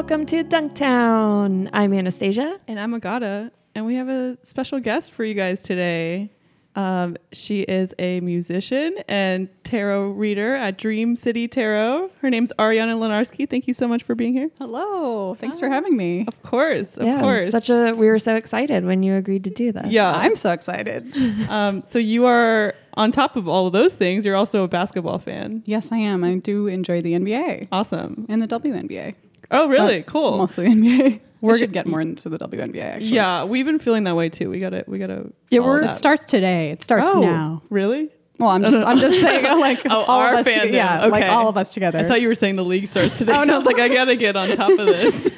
Hello and welcome to Dunktown. I'm Anastasia. And I'm Agata, and we have a special guest for you guys today. Um, she is a musician and tarot reader at Dream City Tarot. Her name's Ariana Lenarski. Thank you so much for being here. Hello. Thanks for having me. Of course, of yeah, course. such a we were so excited when you agreed to do this. yeah. I'm so excited. um, so you are on top of all of those things. You're also a basketball fan. yes, I am. I do enjoy the NBA Awesome. and the WNBA. Oh, really? But cool. Mostly NBA. We should get more into the WNBA actually. Yeah, we've been feeling that way too. We gotta, we gotta. Yeah, follow we're- It starts today. It starts Oh, now. Really? Well, I'm just I'm just saying like Oh, all our of us fandom. together. Yeah, like all of us together. I thought you were saying the league starts today. Oh, I no. was like, I gotta get on top of this.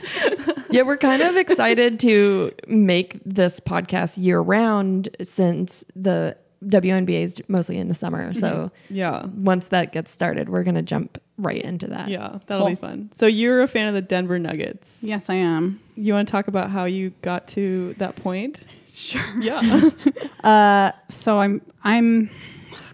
Yeah, we're kind of excited to make this podcast year round since the WNBA is mostly in the summer. So yeah. once that gets started, we're going to jump right into that. Yeah, that'll be fun. So you're a fan of the Denver Nuggets. yes, I am. You want to talk about how you got to that point? Sure. Yeah. Uh, so I'm I'm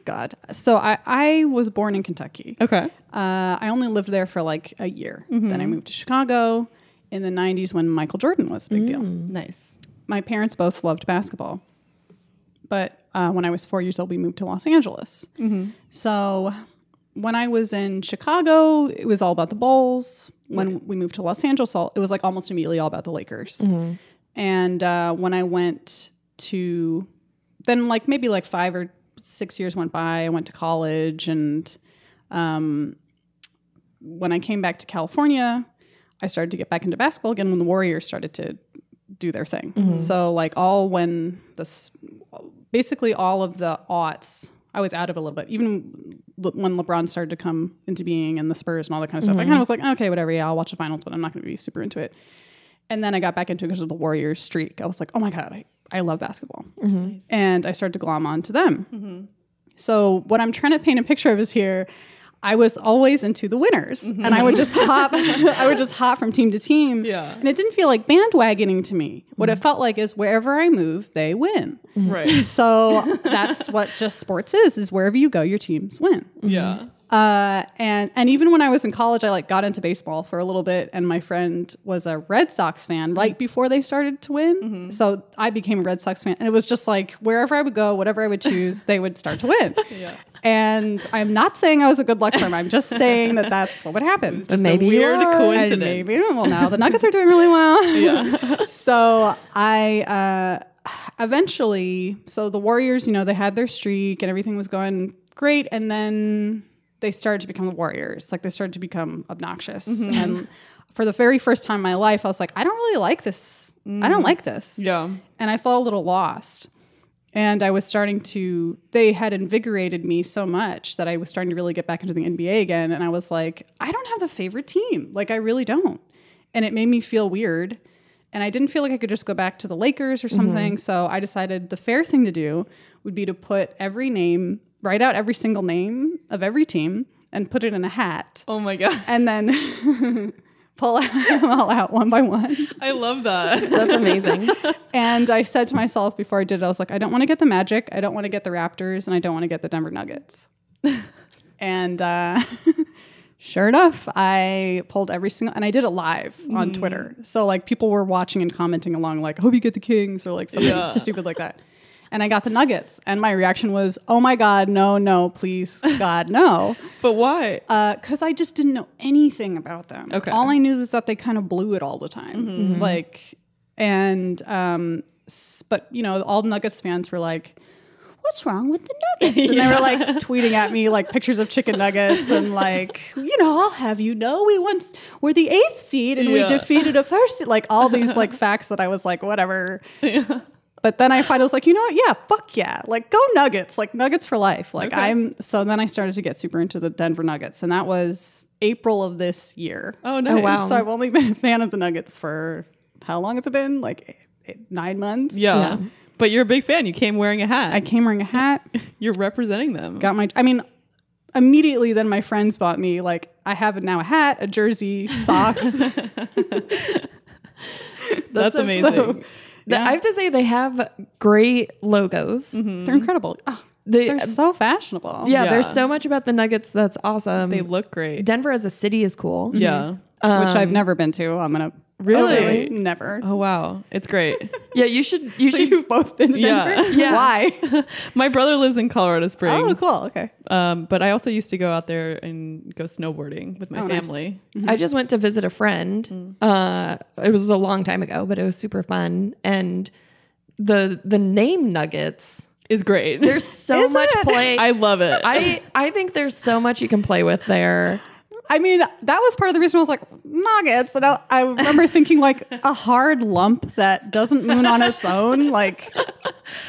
God. So I I was born in Kentucky. okay. Uh, I only lived there for like a year. Then I moved to Chicago in the 90s when Michael Jordan was a big deal. Nice. My parents both loved basketball. But uh, when I was four years old, we moved to Los Angeles. So when I was in Chicago, it was all about the Bulls. When we moved to Los Angeles, it was like almost immediately all about the Lakers. And uh, when I went to, then like maybe like five or six years went by, I went to college and um, when I came back to California, I started to get back into basketball again when the Warriors started to do their thing. So like all when this, basically all of the aughts, I was out of a little bit. Even l- when LeBron started to come into being and the Spurs and all that kind of stuff, I kind of mm-hmm. was like, okay, whatever. Yeah, I'll watch the finals, but I'm not going to be super into it. And then I got back into it because of the Warriors streak. I was like, oh my god, I, I love basketball, mm-hmm. and I started to glom onto them. Mm-hmm. So what I'm trying to paint a picture of is here. I was always into the winners, mm-hmm. and I would just hop. I would just hop from team to team. Yeah. and it didn't feel like bandwagoning to me. What it mm-hmm. felt like is wherever I move, they win. Right. So that's what just sports is: is wherever you go, your teams win. Yeah. Mm-hmm. Uh, and and even when I was in college, I like got into baseball for a little bit, and my friend was a Red Sox fan right before they started to win. So I became a Red Sox fan, and it was just like wherever I would go, whatever I would choose, they would start to win. Yeah. And I'm not saying I was a good luck charm. I'm just saying that that's what would happen. But maybe a you weird are. coincidence. And maybe well now the Nuggets are doing really well. Yeah. so I uh, eventually, so the Warriors, you know, they had their streak and everything was going great, and then they started to become the Warriors. Like they started to become obnoxious, and for the very first time in my life, I was like, I don't really like this. I don't like this Yeah. and I felt a little lost. And I was starting to, they had invigorated me so much that I was starting to really get back into the NBA again. And I was like, I don't have a favorite team. Like, I really don't. And it made me feel weird. And I didn't feel like I could just go back to the Lakers or mm-hmm. something. So I decided the fair thing to do would be to put every name, write out every single name of every team and put it in a hat. Oh my god. And then pull them all out one by one. I love that. That's amazing. And I said to myself before I did it, I was like, I don't want to get the Magic, I don't want to get the Raptors, and I don't want to get the Denver Nuggets. and uh, sure enough, I pulled every single, and I did it live on Twitter. So like people were watching and commenting along, like, I hope you get the Kings or like something Yeah. stupid like that. And I got the Nuggets, and my reaction was, "Oh my God, no, no, please, God, no," but why? Uh, because I just didn't know anything about them. Okay. All I knew is that they kind of blew it all the time. Mm-hmm, mm-hmm. Mm-hmm. Like, and um, but you know, all Nuggets fans were like, "What's wrong with the Nuggets?" And they were like tweeting at me like pictures of chicken nuggets and like, you know, I'll have you know, we once were the eighth seed and we defeated a first. Like all these like facts that I was like, whatever. But then I finally was like, you know what? Yeah, fuck yeah. Like, go Nuggets. Like, Nuggets for life. Like, Okay. I'm. So then I started to get super into the Denver Nuggets. And that was April of this year. Oh, nice. wow. So I've only been a fan of the Nuggets for how long has it been? Like, eight, eight, nine months? Yeah. Yeah. But you're a big fan. You came wearing a hat. I came wearing a hat, you're representing them. got my. I mean, immediately then my friends bought me, like, I have now a hat, a jersey, socks. That's so- amazing. so- Yeah. I have to say they have great logos. Mm-hmm. They're incredible. Oh, They, they're so uh, fashionable. yeah, Yeah. there's so much about the Nuggets that's awesome. they look great. Denver as a city is cool. Yeah. which I've um, never been to. I'm gonna Really? never. Oh wow, it's great. Yeah, you should. You So should. you've both been to Yeah. Denver? Yeah. Why? My brother lives in Colorado Springs. oh, cool. Okay. Um, but I also used to go out there and go snowboarding with my Oh, nice. family. I just went to visit a friend. Uh, it was a long time ago, but it was super fun. And the the name Nuggets. Is great. There's so Is much it? play. I love it. I I think there's so much you can play with there. I mean, that was part of the reason I was like nuggets, and I, I remember thinking like a hard lump that doesn't moon on its own. Like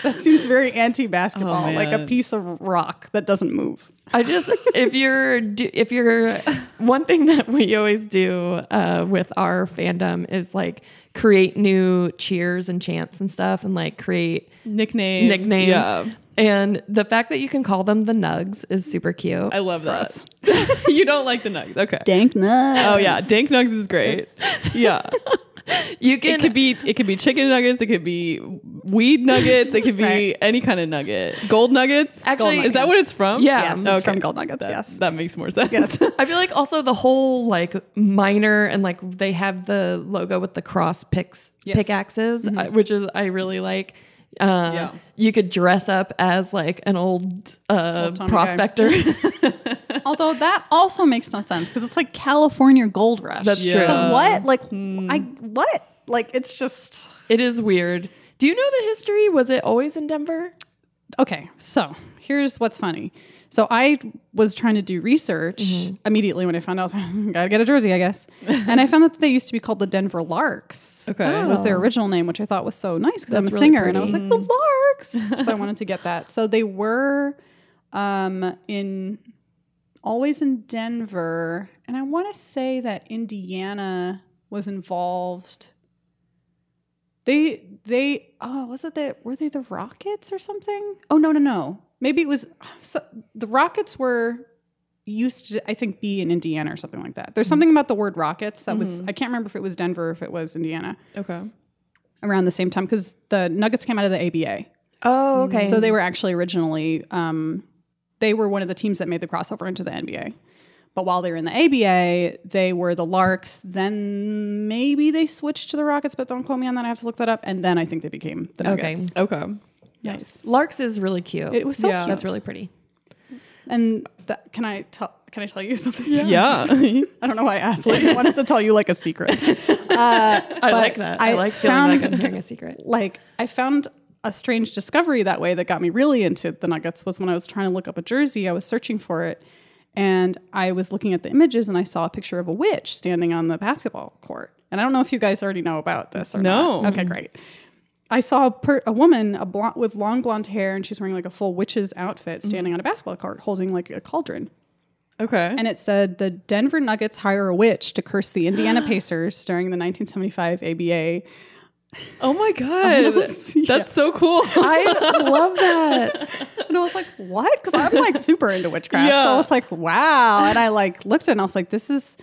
that seems very anti-basketball, Oh, like a piece of rock that doesn't move. I just if you're if you're one thing that we always do uh, with our fandom is like create new cheers and chants and stuff and like create nicknames. nicknames. Yeah. And the fact that you can call them the Nugs is super cute. I love that. you don't like the nugs. Okay. Dank Nugs. Oh yeah, dank nugs is great. Yeah. you can It could be it could be chicken nuggets, it could be weed nuggets, it could be Right. any kind of nugget. Gold nuggets? Actually- is that what it's from? Yeah. Yes, it's from Gold Nuggets, That, yes. That makes more sense. Yes. I feel like also the whole like miner and like they have the logo with the cross picks Yes. Mm-hmm. pickaxes, uh, which is I really like. Uh, Yeah. You could dress up as like an old, uh, Old prospector. Although that also makes no sense because it's like California gold rush. That's true. So what? Like I what? Like it's just it is weird. Do you know the history? Was it always in Denver? Okay, so here's what's funny. So I was trying to do research immediately when I found out I was like, gotta get a jersey, I guess. and I found that they used to be called the Denver Larks. Okay. That was their original name, which I thought was so nice because I'm a really singer, and I was like the Larks. so I wanted to get that. So they were um, in always in Denver, and I want to say that Indiana was involved. They they oh was it the were they the Rockets or something? Oh no no no maybe it was so, the Rockets were used to I think be in Indiana or something like that. There's something about the word Rockets that was I can't remember if it was Denver or if it was Indiana Okay. around the same time because the Nuggets came out of the ABA. Oh, okay. So they were actually originally um, they were one of the teams that made the crossover into the NBA. But while they were in the ABA, they were the Larks. Then maybe they switched to the Rockets, but don't quote me on that. I have to look that up. And then I think they became the Nuggets. Okay. Okay. Nice. Larks is really cute. It was so Yeah. cute. That's really pretty. And that, can I tell? Can I tell you something? Yeah. I don't know why I asked. Like, I wanted to tell you like a secret. Uh, I like that. I, I like feeling found- like I'm hearing a secret. like I found a strange discovery that way that got me really into the Nuggets was when I was trying to look up a jersey. I was searching for it, and I was looking at the images, and I saw a picture of a witch standing on the basketball court. And I don't know if you guys already know about this or No. not. Okay, great. I saw a, per- a woman a blonde, with long blonde hair, and she's wearing like a full witch's outfit, mm-hmm. standing on a basketball court, holding like a cauldron. Okay. And it said the Denver Nuggets hire a witch to curse the Indiana Pacers during the 1975 ABA. oh my god. That's Yeah. so cool. I love that. And I was like, what? Because I'm like super into witchcraft. So I was like, wow. And I like looked at it and I was like, this is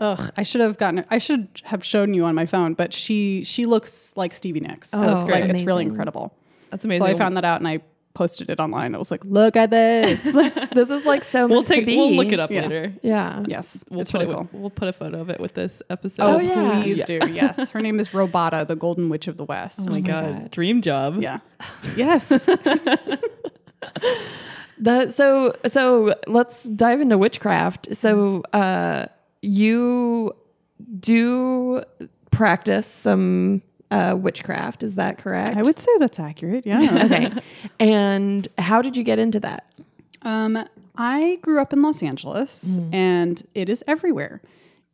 ugh, I should have gotten. I should have shown you on my phone, but she she looks like Stevie Nicks. Oh, that's Like great. it's really incredible. That's amazing. So I found that out and I posted it online. I was like, look at this. This is like so We'll meant to take be. we'll look it up Yeah. later. Yeah. yes. We'll it's put really it, cool. We'll put a photo of it with this episode. Oh, Oh, yeah. please do. Yes. Her name is Robata, the Golden Witch of the West. Oh my, my god. God. Dream job. Yeah. Yes. That so so let's dive into witchcraft. So uh you do practice some uh witchcraft, is that correct? I would say that's accurate. Yeah. Okay. and how did you get into that? Um, I grew up in Los Angeles and it is everywhere.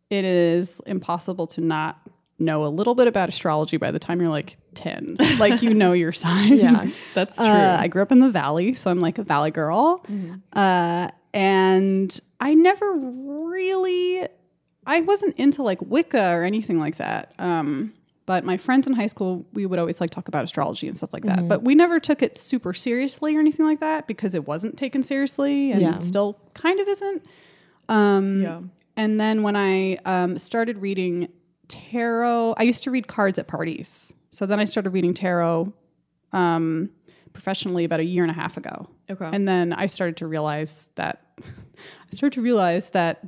It is impossible to not know a little bit about astrology by the time you're like 10. like you know your sign. Yeah. That's true. Uh, I grew up in the valley, so I'm like a valley girl. Uh, and I never really, I wasn't into like Wicca or anything like that. Um, but my friends in high school, we would always like talk about astrology and stuff like that. But we never took it super seriously or anything like that because it wasn't taken seriously and Yeah. still kind of isn't. Um, yeah. and then when I um, started reading tarot, I used to read cards at parties. So then I started reading tarot um, professionally about a year and a half ago. Okay. And then I started to realize that I started to realize that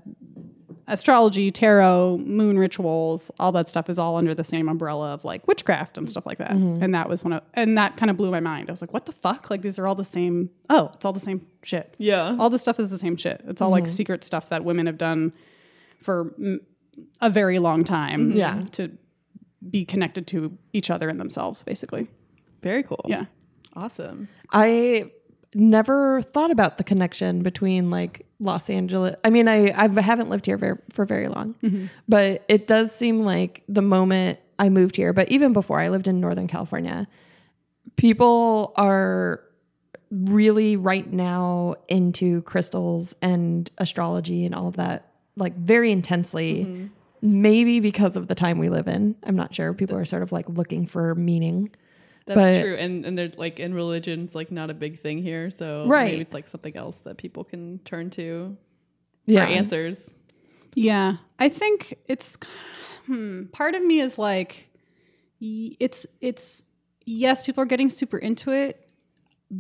astrology, tarot, moon rituals, all that stuff is all under the same umbrella of like witchcraft and stuff like that. And that was one of, and that kind of blew my mind. I was like, what the fuck? Like these are all the same. Oh, it's all the same shit. Yeah. All this stuff is the same shit. It's all like secret stuff that women have done for mm, a very long time. Yeah. To be connected to each other and themselves, basically. Very cool. Yeah. Awesome. I never thought about the connection between like Los Angeles. I mean, I I haven't lived here very, for very long, mm-hmm. but it does seem like the moment I moved here, but even before I lived in Northern California, people are really right now into crystals and astrology and all of that like very intensely. Mm-hmm. Maybe because of the time we live in. I'm not sure. People are sort of like looking for meaning. That's But- true. And and they're like in religion, it's like not a big thing here. So Right. maybe it's like something else that people can turn to Yeah. for answers. Yeah, I think it's hmm, part of me is like it's it's yes, people are getting super into it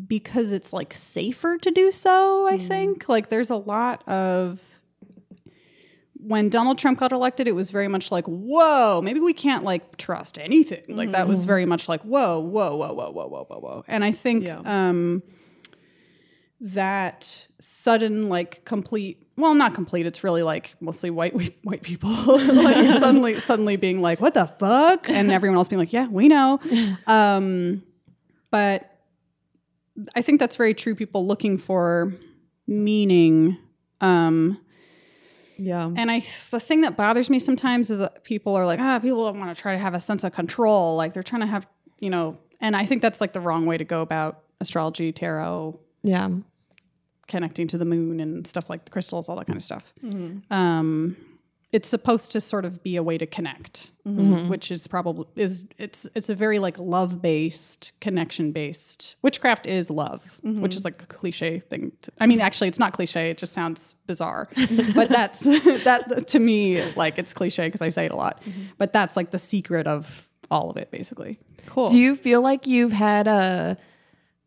because it's like safer to do so, I think. Like there's a lot of when Donald Trump got elected, it was very much like, whoa, maybe we can't like trust anything. Like that was very much like, whoa, whoa, whoa, whoa, whoa, whoa, whoa, whoa. And I think Yeah. um that sudden like complete well not complete it's really like mostly white white people like suddenly suddenly being like what the fuck and everyone else being like yeah we know um but i think that's very true people looking for meaning um Yeah. and I, the thing that bothers me sometimes is that people are like, ah, people don't want to try to have a sense of control. Like they're trying to have, you know, and I think that's like the wrong way to go about astrology, tarot, Yeah. connecting to the moon and stuff like the crystals, all that kind of stuff. Um, it's supposed to sort of be a way to connect, mm-hmm. which is probably is it's it's a very like love based, connection based. Witchcraft is love, mm-hmm. which is like a cliche thing. To, I mean, actually, it's not cliche. It just sounds bizarre, but that's that to me like it's cliche because I say it a lot. Mm-hmm. But that's like the secret of all of it, basically. cool. Do you feel like you've had a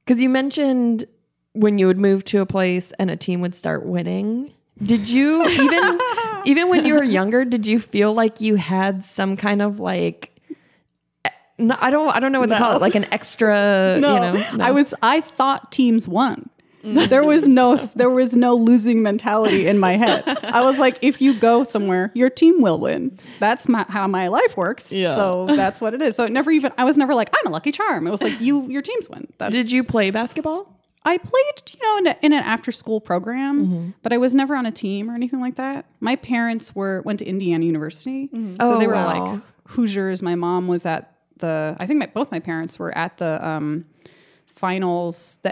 because you mentioned when you would move to a place and a team would start winning? Did you even even when you were younger, did you feel like you had some kind of like eh, no, I don't I don't know what to call it, like an extra, no, you know? No. I was I thought teams won. There was no there was no losing mentality in my head. I was like, if you go somewhere, your team will win. That's my, how my life works. Yeah. So that's what it is. So it never even I was never like I'm a lucky charm. It was like you your teams win. That's, Did you play basketball? I played you know in, a, in an after school program, but I was never on a team or anything like that. My parents were went to Indiana University, so Oh, they were wow. like Hoosiers. My mom was at the I think my, both my parents were at the um, finals, the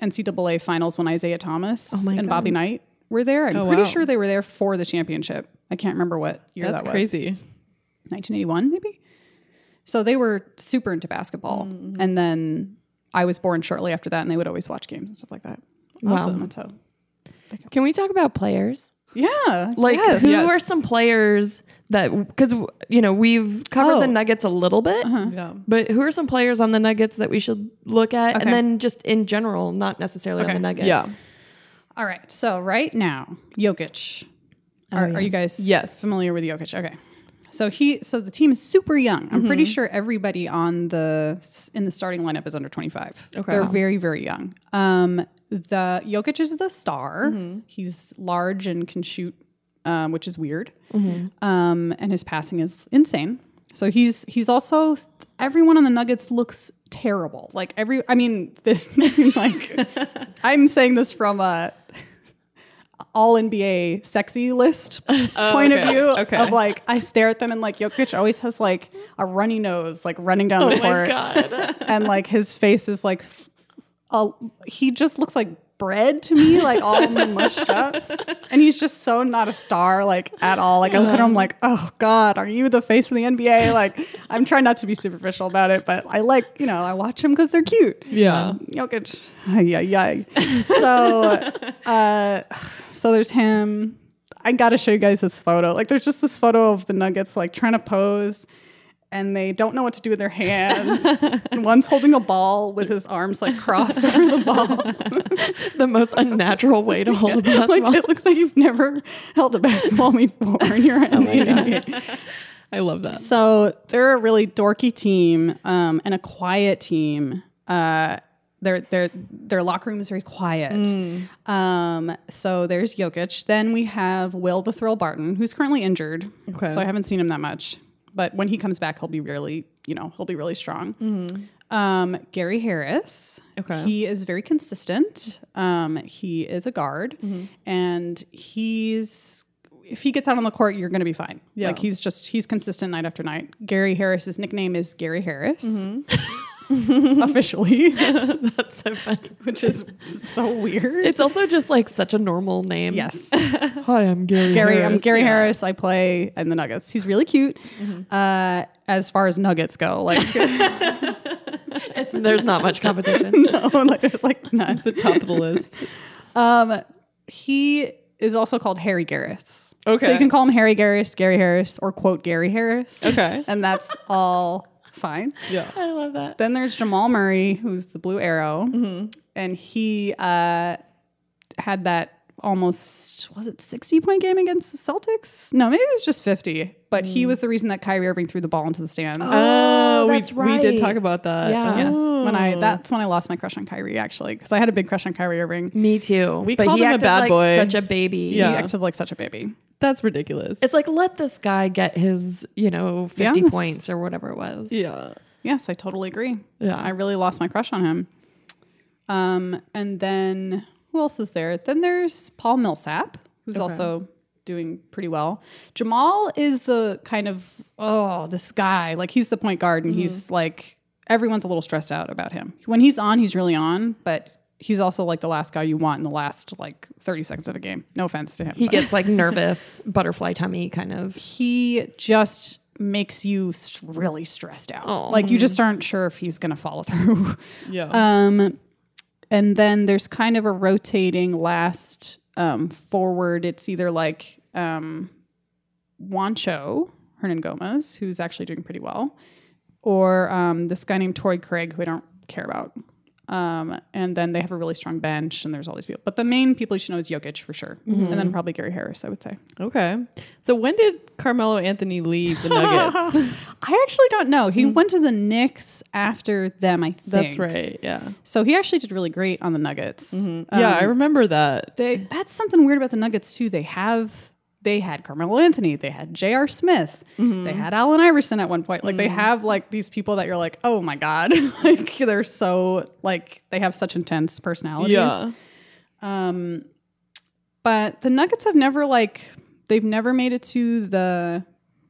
NCAA finals when Isiah Thomas Oh and God. Bobby Knight were there. I'm Oh, pretty wow. sure they were there for the championship. I can't remember what year That's that was. crazy. 1981 maybe. So they were super into basketball, Mm-hmm. and then I was born shortly after that, and they would always watch games and stuff like that. Wow. That's how. Can we talk about players? Yeah, Like yes. who Yes. are some players that because you know we've covered Oh. the Nuggets a little bit, uh-huh. Yeah. but who are some players on the Nuggets that we should look at, Okay. and then just in general, not necessarily on the Nuggets. Yeah. All right. So right now, Jokic. Are, Oh, yeah. are you guys Yes. familiar with Jokic? Okay. So he so the team is super young. I'm Mm-hmm. pretty sure everybody on the in the starting lineup is under 25. Okay. They're very very young. Um the Jokic is the star. Mm-hmm. He's large and can shoot um, which is weird. Mm-hmm. Um and his passing is insane. So he's he's also everyone on the Nuggets looks terrible. Like every I mean this like I'm saying this from a all NBA sexy list point Oh, okay. of view Okay. of like I stare at them and like Jokic always has like a runny nose like running down the Oh my court god. and like his face is like f- all, he just looks like bread to me like all mushed up and he's just so not a star like at all like I look at him like oh god are you the face of the NBA like I'm trying not to be superficial about it but I like you know I watch them because they're cute Yeah. Jokic. Yeah, yeah. So, uh, so there's him. I got to show you guys this photo. Like, there's just this photo of the Nuggets like trying to pose, and they don't know what to do with their hands. and one's holding a ball with his arms like crossed over the ball. the most unnatural way to hold a basketball. like it looks like you've never held a basketball before in your Oh my. I love that. So they're a really dorky team um, and a quiet team. Uh, their their their locker room is very quiet. Um, so there's Jokic. Then we have Will the Thrill Barton, who's currently injured. Okay. So I haven't seen him that much, but when he comes back, he'll be really you know he'll be really strong. Um, Gary Harris. Okay. He is very consistent. Um, he is a guard, and he's if he gets out on the court, you're going to be fine. Yeah. Like he's just he's consistent night after night. Gary Harris's nickname is Gary Harris, officially, That's so funny. which is so weird. It's also just like such a normal name. yes, Hi, I'm Gary. Gary. I'm Gary Yeah. Harris. I play in the Nuggets. He's really cute. Uh, as far as Nuggets go, like It's, there's not much competition. no, like there's like none. The top of the list. Um, he is also called Harry Garris. Okay. So you can call him Harry Garris, Gary Harris, or quote Gary Harris. Okay. And that's all fine. Yeah. I love that. Then there's Jamal Murray, who's the blue arrow. And he uh, had that almost, was it 60 point game against the Celtics? No, maybe it was just 50. But he was the reason that Kyrie Irving threw the ball into the stands. Oh, that's we, we did talk about that. Yeah. Yes, when I Oh. that's when I lost my crush on Kyrie actually because I had a big crush on Kyrie Irving. Me too. We but called he him a bad like boy. Such a baby. Yeah. He acted like such a baby. That's ridiculous. It's like let this guy get his, you know, 50 Yes. points or whatever it was. yeah. Yes, I totally agree. Yeah. I really lost my crush on him. Um, and then who else is there? Then there's Paul Millsap, who's Okay. also doing pretty well. Jamal is the kind of oh, this guy. Like he's the point guard and he's like everyone's a little stressed out about him. When he's on, he's really on, but he's also like the last guy you want in the last like 30 seconds of a game. No offense to him. He but- gets like nervous, butterfly tummy kind of. he just makes you really stressed out. Oh. Like you just aren't sure if he's going to follow through. Yeah. um, and then there's kind of a rotating last um, forward. It's either like um, Wancho Hernan Gomez, who's actually doing pretty well, or um, this guy named Torrey Craig, who I don't care about. Um, and then they have a really strong bench, and there's all these people. But the main people you should know is Jokic for sure, and mm-hmm. then probably Gary Harris, I would say. okay. So when did Carmelo Anthony leave the Nuggets? I actually don't know. He mm-hmm. went to the Knicks after them, I think. That's right. Yeah. So he actually did really great on the Nuggets. Mm-hmm. yeah, I um, remember that. They that's something weird about the Nuggets too. They have they had Carmelo Anthony, they had J.R. Smith, mm-hmm. they had Allen Iverson at one point. Like they mm-hmm. have like these people that you're like, oh my god, like they're so like they have such intense personalities. Yeah. Um, but the Nuggets have never like they've never made it to the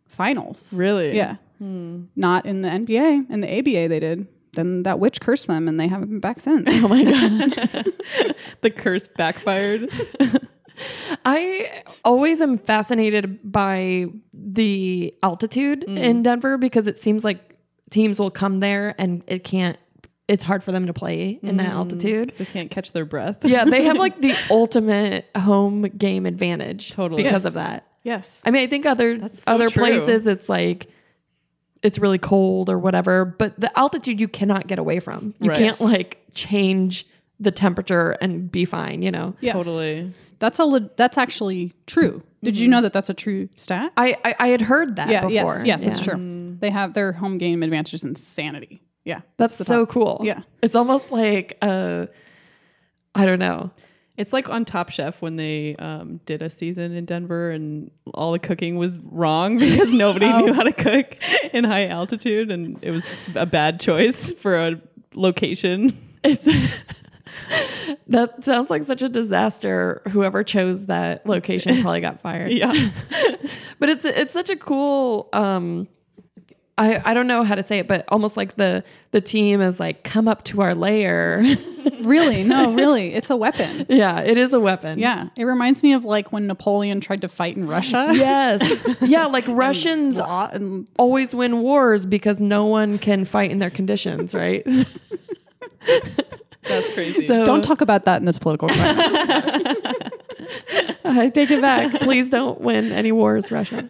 finals. Really? Yeah. Hmm. Not in the NBA. In the ABA they did. Then that witch cursed them and they haven't been back since. Oh my God. The curse backfired. I always am fascinated by the altitude mm. in Denver because it seems like teams will come there and it can't, it's hard for them to play in that mm, altitude. They can't catch their breath. Yeah, they have like the ultimate home game advantage Totally. because Yes. of that. yes. I mean, I think other so other true. places it's like it's really cold or whatever, but the altitude you cannot get away from. You Right. can't like change the temperature and be fine, you know. Yes. Totally. That's a le- that's actually true. Did you know that that's a true stat? I I, I had heard that yeah, before. yes, yes, it's Yeah. true. They have their home game advantage is insanity. Yeah, That's so top. cool. Yeah. It's almost like uh I don't know. It's like on Top Chef when they um, did a season in Denver and all the cooking was wrong because nobody Oh. knew how to cook in high altitude and it was just a bad choice for a location. It's that sounds like such a disaster. Whoever chose that location probably got fired. Yeah. but it's it's such a cool um I, I don't know how to say it, but almost like the the team is like come up to our lair. Really? No, really. It's a weapon. yeah, it is a weapon. Yeah, it reminds me of like when Napoleon tried to fight in Russia. Yes. yeah, like Russians and always win wars because no one can fight in their conditions, right? That's crazy. So don't talk about that in this political climate. I take it back. Please don't win any wars, Russia.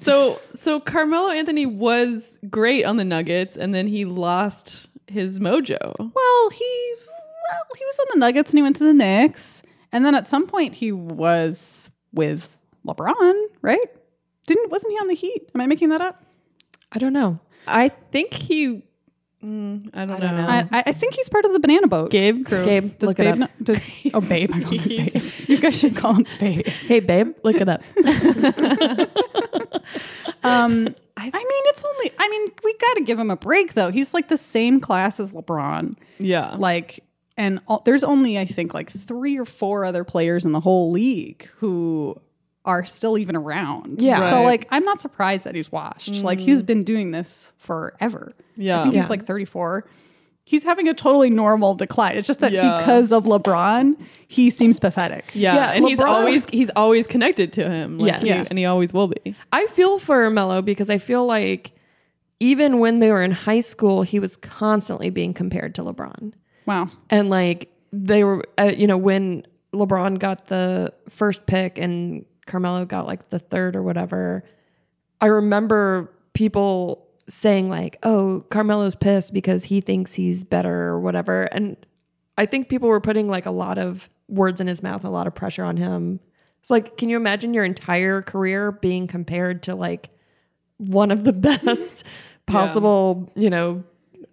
So so Carmelo Anthony was great on the Nuggets, and then he lost his mojo. Well, he well, he was on the Nuggets and he went to the Knicks, and then at some point he was with LeBron, right? Didn't wasn't he on the Heat? Am I making that up? I don't know. I think he. Mm, I don't I don't know. know. I, I I think he's part of the Banana Boat. Gabe Crew. Gabe, Does look it Babe up. know- does, oh, Babe. I call him Babe. You guys should call him Babe. Hey, babe, look it up. Um, I, I mean, it's only. I mean, we got to give him a break, though. He's like the same class as LeBron. Yeah. Like, and all, there's only I think like three or four other players in the whole league who are still even around. Yeah. So like, I'm not surprised that he's washed. Like, he's been doing this forever. Yeah. I think Yeah. he's like 34. He's having a totally normal decline. It's just that Yeah. because of LeBron, he seems pathetic. yeah. Yeah, and he's always he's always connected to him. Like, Yes. he- Yeah. and he always will be. I feel for Melo because I feel like even when they were in high school, he was constantly being compared to LeBron. Wow. And like they were, uh, you know, when LeBron got the first pick and Carmelo got like the third or whatever, I remember people saying like, "Oh, Carmelo's pissed because he thinks he's better or whatever." And I think people were putting like a lot of words in his mouth, a lot of pressure on him. It's like, can you imagine your entire career being compared to like one of the best possible, you know,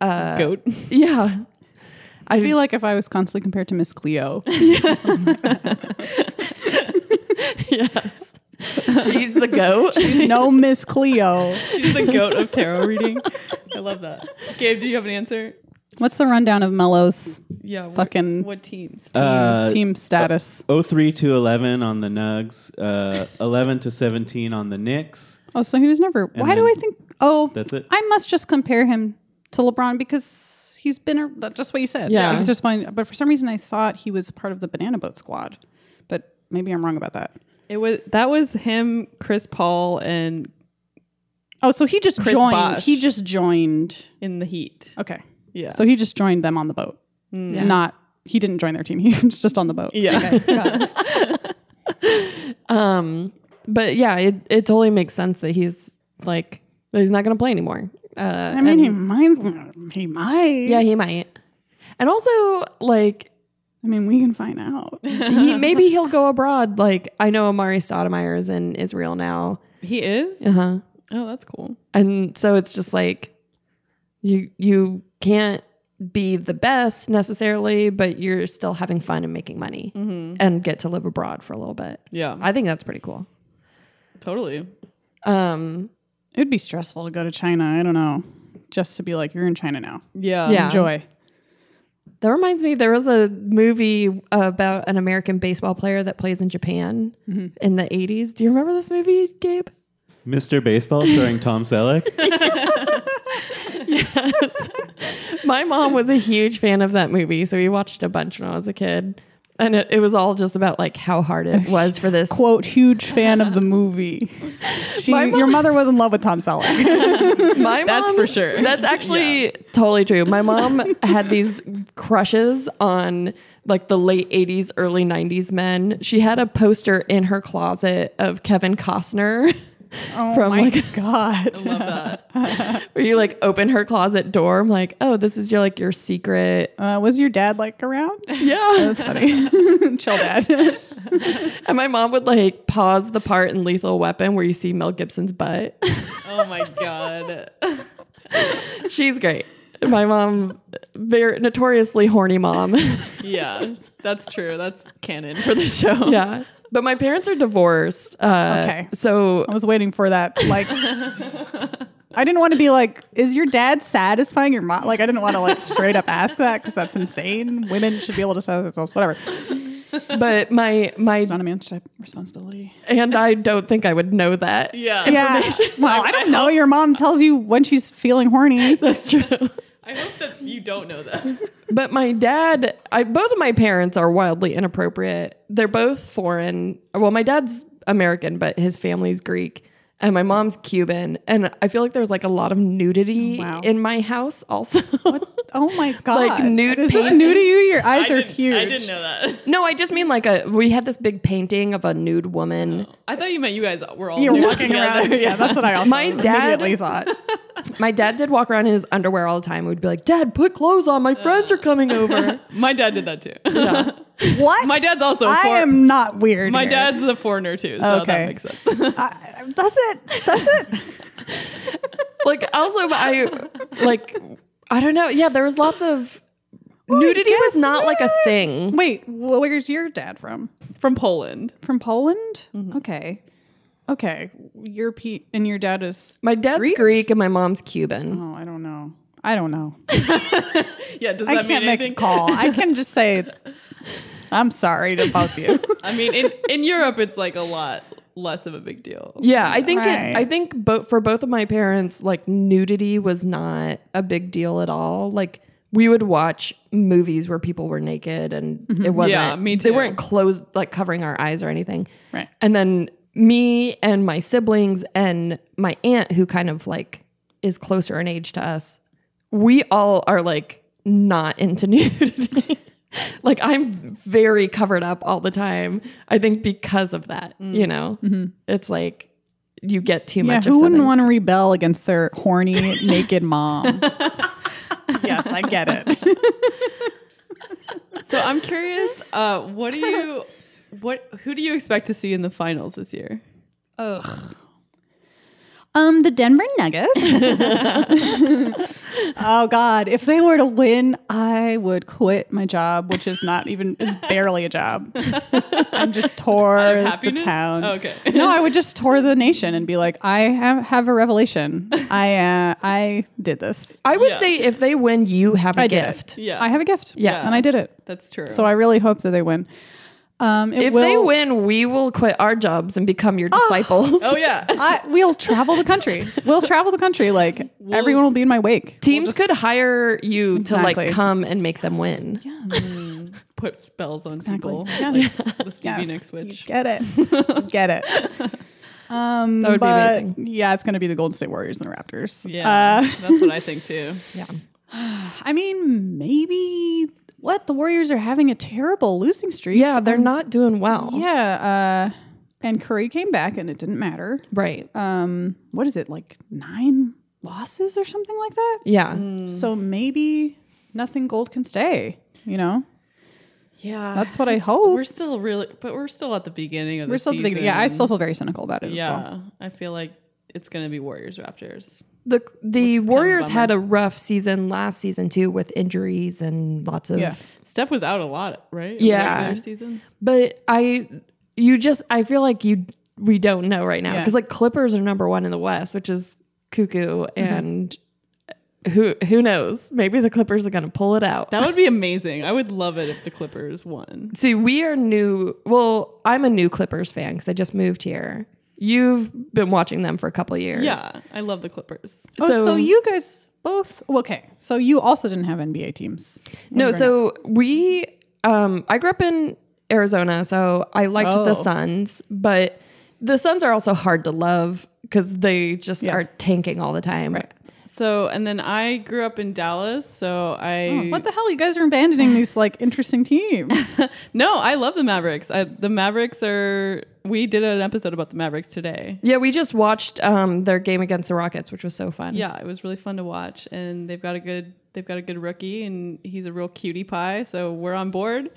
uh, Goat. yeah. I feel like if I was constantly compared to Miss Cleo, yes. She's the goat. she's no Miss Cleo. She's the goat of tarot reading. I love that. Gabe, do you have an answer? What's the rundown of Melo's Yeah. What, Fucking- what teams? Uh, team status? 03 to 11 on the Nugs, uh, 11 to 17 on the Knicks. Oh, so he was never. Why do I think? Oh, That's it. I must just compare him to LeBron because he's been a, that's just what you said. Yeah. he's just fine. But for some reason, I thought he was part of the Banana Boat squad. But maybe I'm wrong about that. It was that was him, Chris Paul, and Oh, so he just Chris joined. Bosh. He just joined. in the Heat. Okay, Yeah. so he just joined them on the boat. Yeah. Not he didn't join their team. He was just on the boat. Yeah. Okay. Um, but yeah, it, it totally makes sense that he's like he's not going to play anymore. Uh, I mean, he might. He might. yeah, he might. And also, like, I mean, we can find out. he maybe he'll go abroad. Like, I know Amar'e Stoudemire is in Israel now. he is. Uh huh. Oh, that's cool. And so it's just like you you can't be the best necessarily, but you're still having fun and making money and get to live abroad for a little bit. Yeah. I think that's pretty cool. totally. Um, It'd be stressful to go to China. I don't know. Just to be like, you're in China now. Yeah. Yeah. Enjoy. That reminds me, there was a movie about an American baseball player that plays in Japan mm-hmm. in the 80s. Do you remember this movie, Gabe? Mr. Baseball starring Tom Selleck. Yes. My mom was a huge fan of that movie, so we watched a bunch when I was a kid. And it, it was all just about like how hard it was for this. Quote, huge fan of the movie. She, My your mother was in love with Tom Selleck. My mom, That's for sure. That's actually totally true. My mom had these crushes on like the late 80s, early 90s men. She had a poster in her closet of Kevin Costner. Oh From, my like- God. Love that. where you like open her closet door. I'm like, oh, this is your like your secret. Uh, was your dad like around? Yeah. That's funny. Chill, dad. and my mom would like pause the part in Lethal Weapon where you see Mel Gibson's butt. Oh my god. She's great. My mom, very notoriously horny mom. Yeah. That's true. That's canon for the show. yeah. But my parents are divorced. Uh, Okay. So I was waiting for that. Like, I didn't want to be like, is your dad satisfying your mom? Like, I didn't want to like straight up ask that because that's insane. Women should be able to satisfy themselves, whatever. but my my It's not a man's type responsibility. and I don't think I would know that. Yeah. Yeah. Well, I don't know. Your mom tells you when she's feeling horny. That's true. I hope that you don't know that. But my dad, I both of my parents are wildly inappropriate. They're both foreign. Well, my dad's American, but his family's Greek. And my mom's Cuban, and I feel like there's like a lot of nudity Oh, wow. in my house also. Oh my god! Like nude Is this paintings? new to you? Your eyes are huge. I didn't know that. no, I just mean like a we had this big painting of a nude woman. Oh. I thought you meant you guys were all You're nude walking together. around. Yeah, that's what I also My dad- immediately thought. My dad did walk around in his underwear all the time. We'd be like, "Dad, put clothes on. My friends are coming over." My dad did that too. Yeah. What? My dad's also a I for- am not weird. My here. dad's a foreigner too, so Okay. that makes sense. I, that's it. That's it. like also I like I don't know. Yeah, there was lots of nudity was not like a thing. Wait, where's your dad from? From Poland. From Poland? Mm-hmm. Okay. Okay. Your Pete and your dad is. My dad's Greek? Greek, and my mom's Cuban. Oh, I don't know. I don't know. Yeah, does I that can't mean make a call. I can just say, I'm sorry to both of you. I mean, in, in Europe, it's like a lot less of a big deal. Yeah, I think Right. it, I think both for both of my parents, like nudity was not a big deal at all. Like we would watch movies where people were naked, and mm-hmm. it wasn't. Yeah, me too. They weren't closed, like covering our eyes or anything. Right. And then me and my siblings and my aunt, who kind of like is closer in age to us, we all are like not into nudity. like I'm very covered up all the time. I think because of that, you know, it's like you get too Mm. Mm-hmm. Yeah, much. who of wouldn't want to rebel against their horny, naked mom? yes, I get it. So I'm curious, uh, what do you, what, who do you expect to see in the finals this year? Ugh. Um, the Denver Nuggets. oh God, if they were to win, I would quit my job, which is not even is barely a job. and just tour the happiness? town. Okay. no, I would just tour the nation and be like, I have have a revelation. I uh, I did this. I would Yeah. say if they win, you have a I gift. Yeah. I have a gift. Yeah. and I did it. That's true. So I really hope that they win. Um, it If will, they win, we will quit our jobs and become your disciples. oh yeah. I, we'll travel the country. We'll travel the country. Like everyone will be in my wake. Teams could hire you to like come and make them win. Yeah. Put spells on Exactly. people. Yes. The Stevie Yes. Nicks switch. Get it. Get it. Um, That would be amazing. Yeah, it's going to be the Golden State Warriors and the Raptors. Yeah, Uh, that's what I think too. Yeah. I mean, maybe what the Warriors are having a terrible losing streak. Yeah, they're not doing well. Yeah. Uh, and Curry came back, and it didn't matter. Right. Um, what is it like nine losses or something like that? Yeah. So maybe nothing gold can stay. You know, Yeah, That's what I hope. We're still really, but we're still at the beginning of the we're still at the beginning. Yeah, I still feel very cynical about it. Yeah, As well. I feel like it's gonna be Warriors Raptors. The the is kind of Warriors had a rough season last season too with injuries and lots of Yeah. Steph was out a lot, right? Yeah. season. But I you just I feel like you we don't know right now Yeah. because like Clippers are number 1 in the West, which is cuckoo Mm-hmm. and who who knows? Maybe the Clippers are going to pull it out. That would be amazing. I would love it if the Clippers won. See, we are new. Well, I'm a new Clippers fan because I just moved here. You've been watching them for a couple years. Yeah, I love the Clippers. Oh, so, So- you guys both okay? So you also didn't have NBA teams? No, so we. Um, I grew up in Arizona, so I liked the Oh. Suns, but the Suns are also hard to love because they just Yes. are tanking all the time. Right. So, and then I grew up in Dallas, so I Oh, what the hell? You guys are abandoning these like interesting teams. no, I love the Mavericks. I, the Mavericks are. We did an episode about the Mavericks today. Yeah, we just watched um, their game against the Rockets, which was so fun. Yeah, it was really fun to watch, and they've got a good they've got a good rookie, and he's a real cutie pie. So we're on board.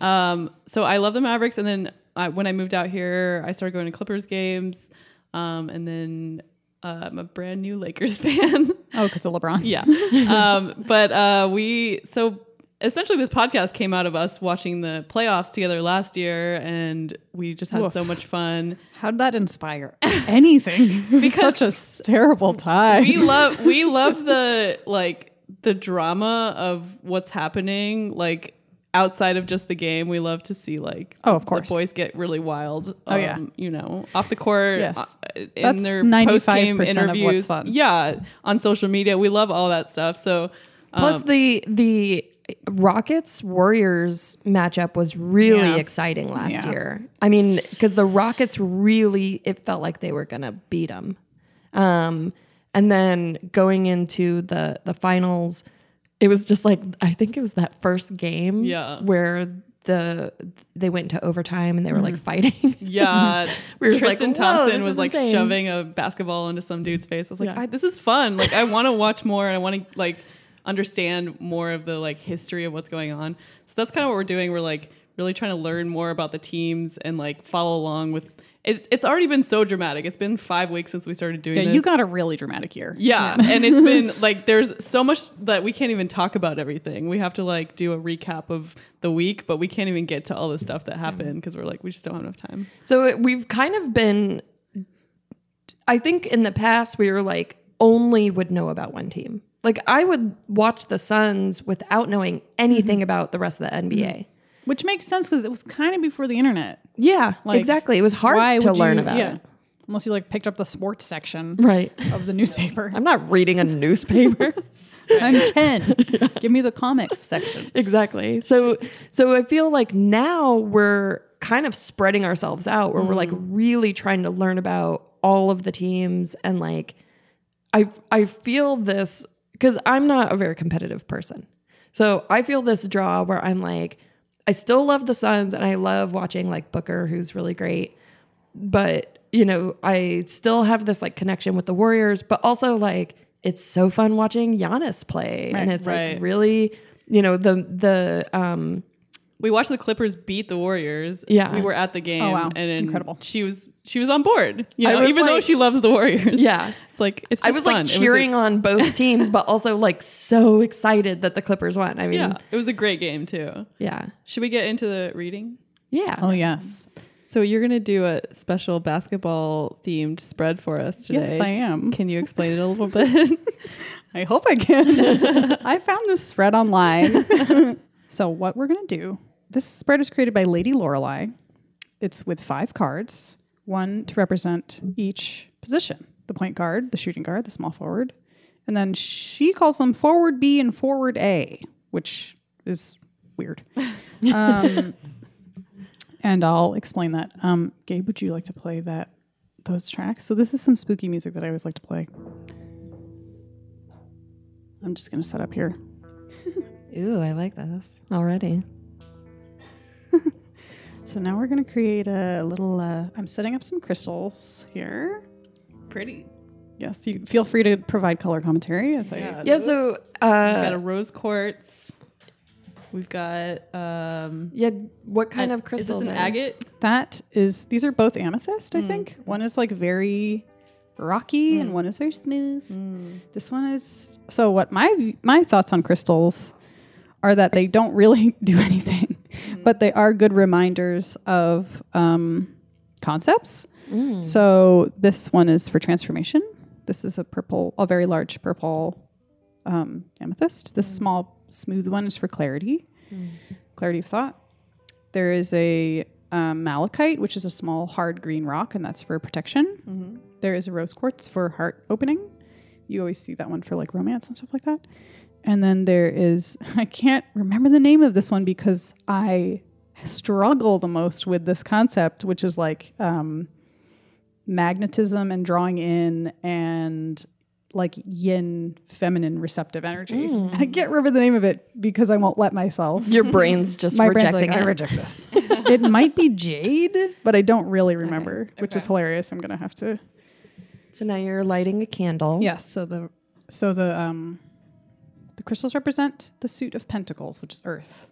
Um, so I love the Mavericks, and then I, when I moved out here, I started going to Clippers games, um, and then uh, I'm a brand new Lakers fan. oh, because of LeBron. yeah, um, but uh, we so essentially this podcast came out of us watching the playoffs together last year, and we just had Woof. so much fun. How'd that inspire anything? because such a terrible time. we love we love the like the drama of what's happening like outside of just the game we love to see like Oh, of course. the boys get really wild um, Oh, yeah. you know off the court Yes. uh, in That's their 95% post-game of what's interviews fun. yeah on social media we love all that stuff so um, Plus the the Rockets Warriors matchup was really Yeah. exciting last Yeah. year. I mean, because the Rockets really, it felt like they were gonna beat them. Um, and then going into the the finals, it was just like I think it was that first game, Yeah. where the they went into overtime and they were like mm. fighting. Yeah, We were Tristan like, Thompson was like insane." shoving a basketball into some dude's face. I was like, Yeah. I, "This is fun! Like, I want to watch more, and I want to like understand more of the like history of what's going on." So that's kind of what we're doing. We're like really trying to learn more about the teams and like follow along with. It, it's already been so dramatic. It's been five weeks since we started doing Yeah, this. you got a really dramatic year. Yeah, and it's been like there's so much that we can't even talk about everything. We have to like do a recap of the week, but we can't even get to all the stuff that happened because we're like we just don't have enough time. So uh, we've kind of been, I think in the past, we were like, only would know about one team. Like I would watch the Suns without knowing anything mm-hmm. about the rest of the NBA. Mm-hmm. Which makes sense because it was kind of before the internet. Yeah, Like, exactly. It was hard to learn you- about yeah. it. Unless you like picked up the sports section Right. of the newspaper. I'm not reading a newspaper. I'm 10. Give me the comics section. exactly. So so I feel like now we're kind of spreading ourselves out where we're like mm. really trying to learn about all of the teams and like I I feel this cuz I'm not a very competitive person. So I feel this draw where I'm like I still love the Suns and I love watching like Booker who's really great. But, you know, I still have this like connection with the Warriors, but also like it's so fun watching Giannis play and it's right. like really, you know, the the um We watched the Clippers beat the Warriors. Yeah. we were at the game. Oh, wow. and Incredible. She was she was on board. You know, was even though she loves the Warriors. yeah. it's like it's. I Just was fun. like It was, cheering on both teams, but also like so excited that the Clippers won. I mean, yeah, yeah. it was a great game too. Yeah. Should we get into the reading? Yeah. Oh, yes. So you're gonna do a special basketball themed spread for us today. Yes, I am. Can you explain it a little bit? I hope I can. I found this spread online. so what we're gonna do? This spread is created by Lady Lorelei. It's with five cards, one to represent each position: the point guard, the shooting guard, the small forward, and then she calls them forward B and forward A, which is weird. Um, and I'll explain that. Um, Gabe, would you like to play that? Those tracks. So this is some spooky music that I always like to play. I'm just gonna set up here. Ooh, I like this already. So now we're gonna create a little. Uh, I'm setting up some crystals here. Pretty. Yes, you feel free to provide color commentary as I. Yeah. So, We've got a uh, rose quartz. We've got um. yeah, what kind an- of crystals? Is this an agate? That is. These are both amethyst. I think one is like very rocky and one is very smooth. This one is. So what my my thoughts on crystals are that they don't really do anything, but they are good reminders of um, concepts. So this one is for transformation. This is a purple, a very large purple um, amethyst. This small, smooth one is for clarity, clarity of thought. There is a um, malachite, which is a small, hard green rock, and that's for protection. There is a rose quartz for heart opening. You always see that one for like romance and stuff like that. And then there is, I can't remember the name of this one because I struggle the most with this concept, which is like um, magnetism and drawing in and like yin feminine receptive energy. And I can't remember the name of it because I won't let myself. Your brain's just My brain's rejecting like, I reject this. it might be jade, but I don't really remember, which is hilarious. I'm gonna have to. So now you're lighting a candle. Yes. So the so the um the crystals represent the suit of pentacles, which is earth.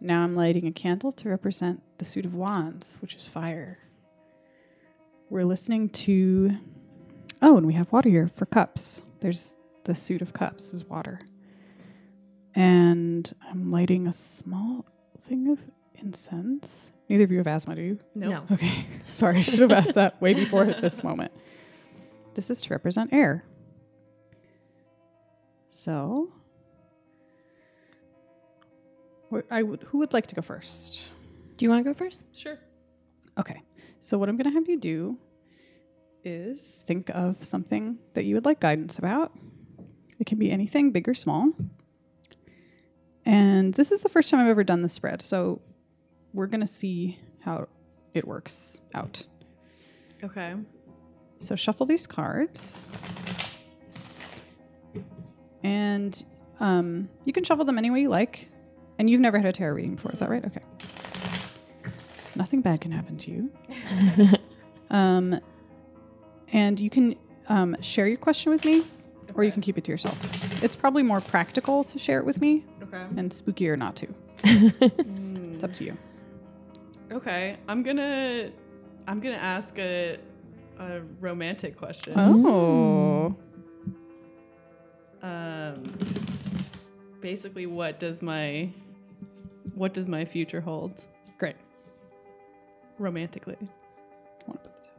Now I'm lighting a candle to represent the suit of wands, which is fire. We're listening to Oh, and we have water here for cups. There's the suit of cups is water. And I'm lighting a small thing of incense. Neither of you have asthma, do you? No. Okay. Sorry, I should have asked that way before this moment. This is to represent air. So, what I would, who would like to go first? Do you want to go first? Sure. Okay. So, what I'm going to have you do is think of something that you would like guidance about. It can be anything, big or small. And this is the first time I've ever done the spread, so we're gonna see how it works out. Okay. So shuffle these cards. And um, you can shuffle them any way you like. And you've never had a tarot reading before, is that right? Okay. Nothing bad can happen to you. um, and you can um, share your question with me, or you can keep it to yourself. It's probably more practical to share it with me, Okay. and spookier not to. it's up to you. Okay. I'm gonna I'm gonna ask a a romantic question. Oh. Um basically what does my what does my future hold Great. romantically? I want to put this out.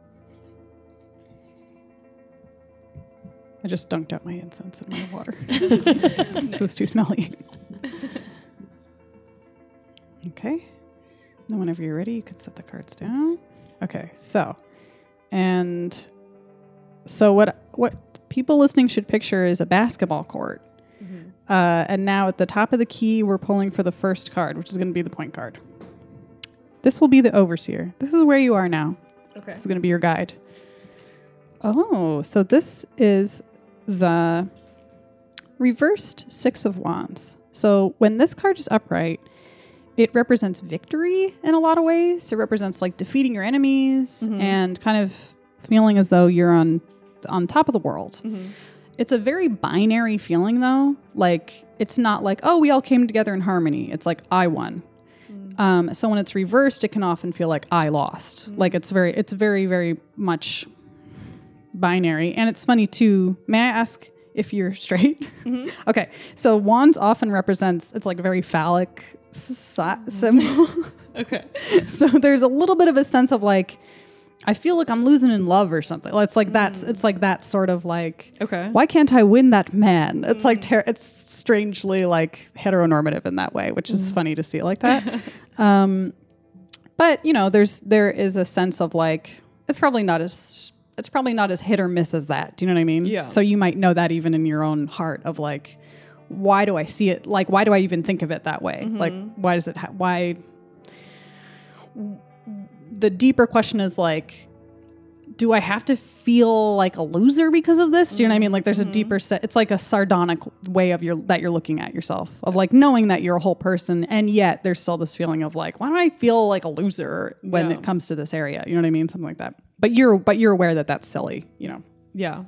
I just dunked out my incense in my water. so it's too smelly. okay. Then whenever you're ready, you can set the cards down. Okay, so and so what what people listening should picture is a basketball court. Mm-hmm. Uh, and now at the top of the key, we're pulling for the first card, which is going to be the point card. This will be the overseer. This is where you are now. Okay. This is going to be your guide. Oh, so this is the reversed Six of Wands. So when this card is upright, it represents victory in a lot of ways. It represents like defeating your enemies mm-hmm. and kind of feeling as though you're on on top of the world. Mm-hmm. It's a very binary feeling though. Like it's not like, oh, we all came together in harmony. It's like I won. Mm. Um, so when it's reversed, it can often feel like I lost. Mm. Like it's very, it's very, very much binary. And it's funny too. May I ask if you're straight? Mm-hmm. okay. So wands often represents it's like a very phallic si- mm-hmm. symbol. Okay. so there's a little bit of a sense of like I feel like I'm losing in love or something. It's like that's mm. it's like that sort of like Okay. why can't I win that man? It's like mm. ter- it's strangely like heteronormative in that way, which is mm. funny to see it like that. um, but you know, there's there is a sense of like it's probably not as it's probably not as hit or miss as that. Do you know what I mean? Yeah. So you might know that even in your own heart of like, why do I see it? Like, why do I even think of it that way? Like, mm-hmm. why does it? Ha- why? The deeper question is like, do I have to feel like a loser because of this? Do you know what I mean? Like there's a deeper set. It's like a sardonic way of your that you're looking at yourself of like knowing that you're a whole person, and yet there's still this feeling of like, why do I feel like a loser when Yeah. it comes to this area? You know what I mean? Something like that. But you're but you're aware that that's silly. You know. Yeah.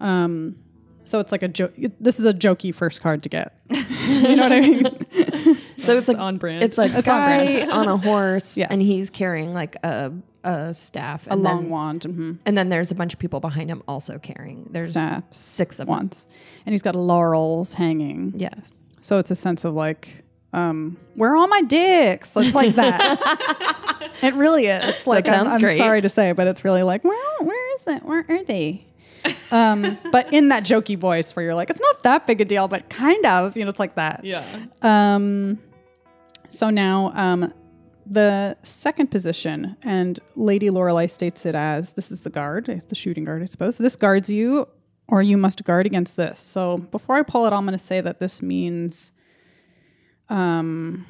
Um, so it's like a joke. This is a jokey first card to get. you know what I mean? So it's like on brand. It's like a It's on guy brand. on a horse, Yes. and he's carrying like a a staff, A and long then, wand. mhm. and then there's a bunch of people behind him also carrying. There's Staffs. six of them. Wands, and he's got laurels hanging. Yes. So it's a sense of like, um, where are all my dicks? It's like that. it really is. Like, I'm- I'm, great. sorry to say, but it's really like, where, where is it? Where are they? um, but in that jokey voice where you're like, it's not that big a deal, but kind of, you know, it's like that. yeah. Um, so now, um, the second position, and Lady Lorelei states it as this is the guard, it's the shooting guard, I suppose. This guards you, or you must guard against this. So before I pull it, I'm going to say that this means, um,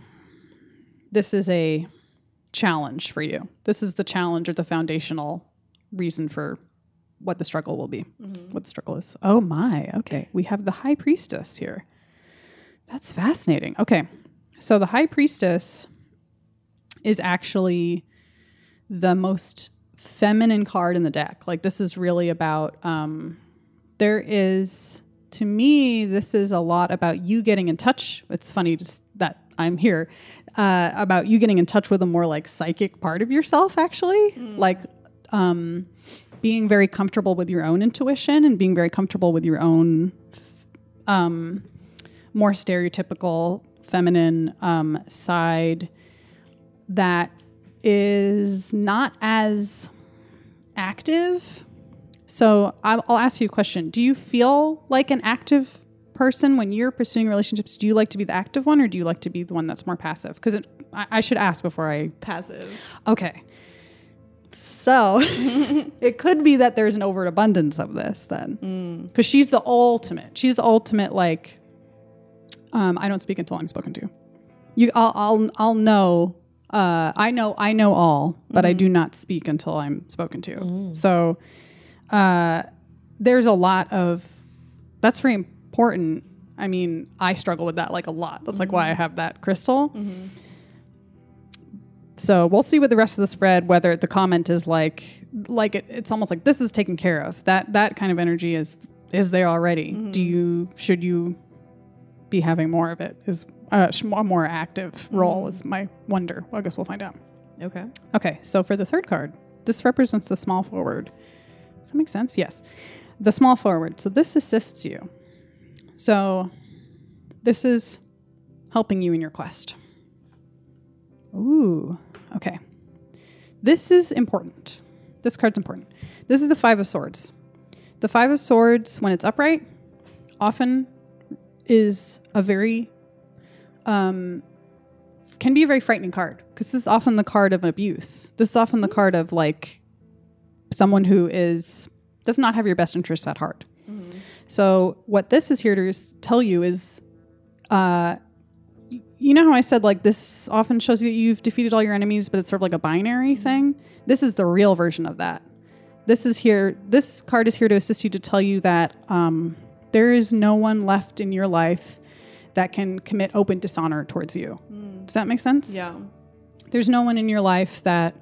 this is a challenge for you. This is the challenge or the foundational reason for what the struggle will be, what the struggle is. Oh my, okay. We have the high priestess here. That's fascinating. Okay. So the high priestess is actually the most feminine card in the deck. Like this is really about um there is to me this is a lot about you getting in touch. It's funny just that I'm here uh about you getting in touch with a more like psychic part of yourself actually. Like um being very comfortable with your own intuition and being very comfortable with your own um more stereotypical feminine um, side that is not as active. So I'll, ask you a question. Do you feel like an active person when you're pursuing relationships? Do you like to be the active one or do you like to be the one that's more passive? Because I, I should ask before I Passive. Okay. So it could be that there's an overabundance of this then. Because she's the ultimate. She's the ultimate, like, Um, I don't speak until I'm spoken to. You, I'll, I'll, I'll know. Uh, I know, I know all, but I do not speak until I'm spoken to. So, uh, there's a lot of. That's very important. I mean, I struggle with that like a lot. That's like why I have that crystal. So we'll see with the rest of the spread whether the comment is like like it, it's almost like this is taken care of. That that kind of energy is is there already. Do you should you be having more of it? Is uh, a more active role is my wonder. Well, I guess we'll find out. Okay. Okay, so for the third card, this represents the small forward. Does that make sense? Yes. The small forward. So this assists you. So this is helping you in your quest. Ooh, okay. This is important. This card's important. This is the Five of Swords. The Five of Swords, when it's upright, often is a very um, can be a very frightening card because this is often the card of abuse. This is often the card of like someone who is does not have your best interests at heart. So what this is here to tell you is, uh, you know how I said like this often shows you that you've defeated all your enemies, but it's sort of like a binary thing. This is the real version of that. This is here. This card is here to assist you to tell you that um, there is no one left in your life that can commit open dishonor towards you. Does that make sense? Yeah. There's no one in your life that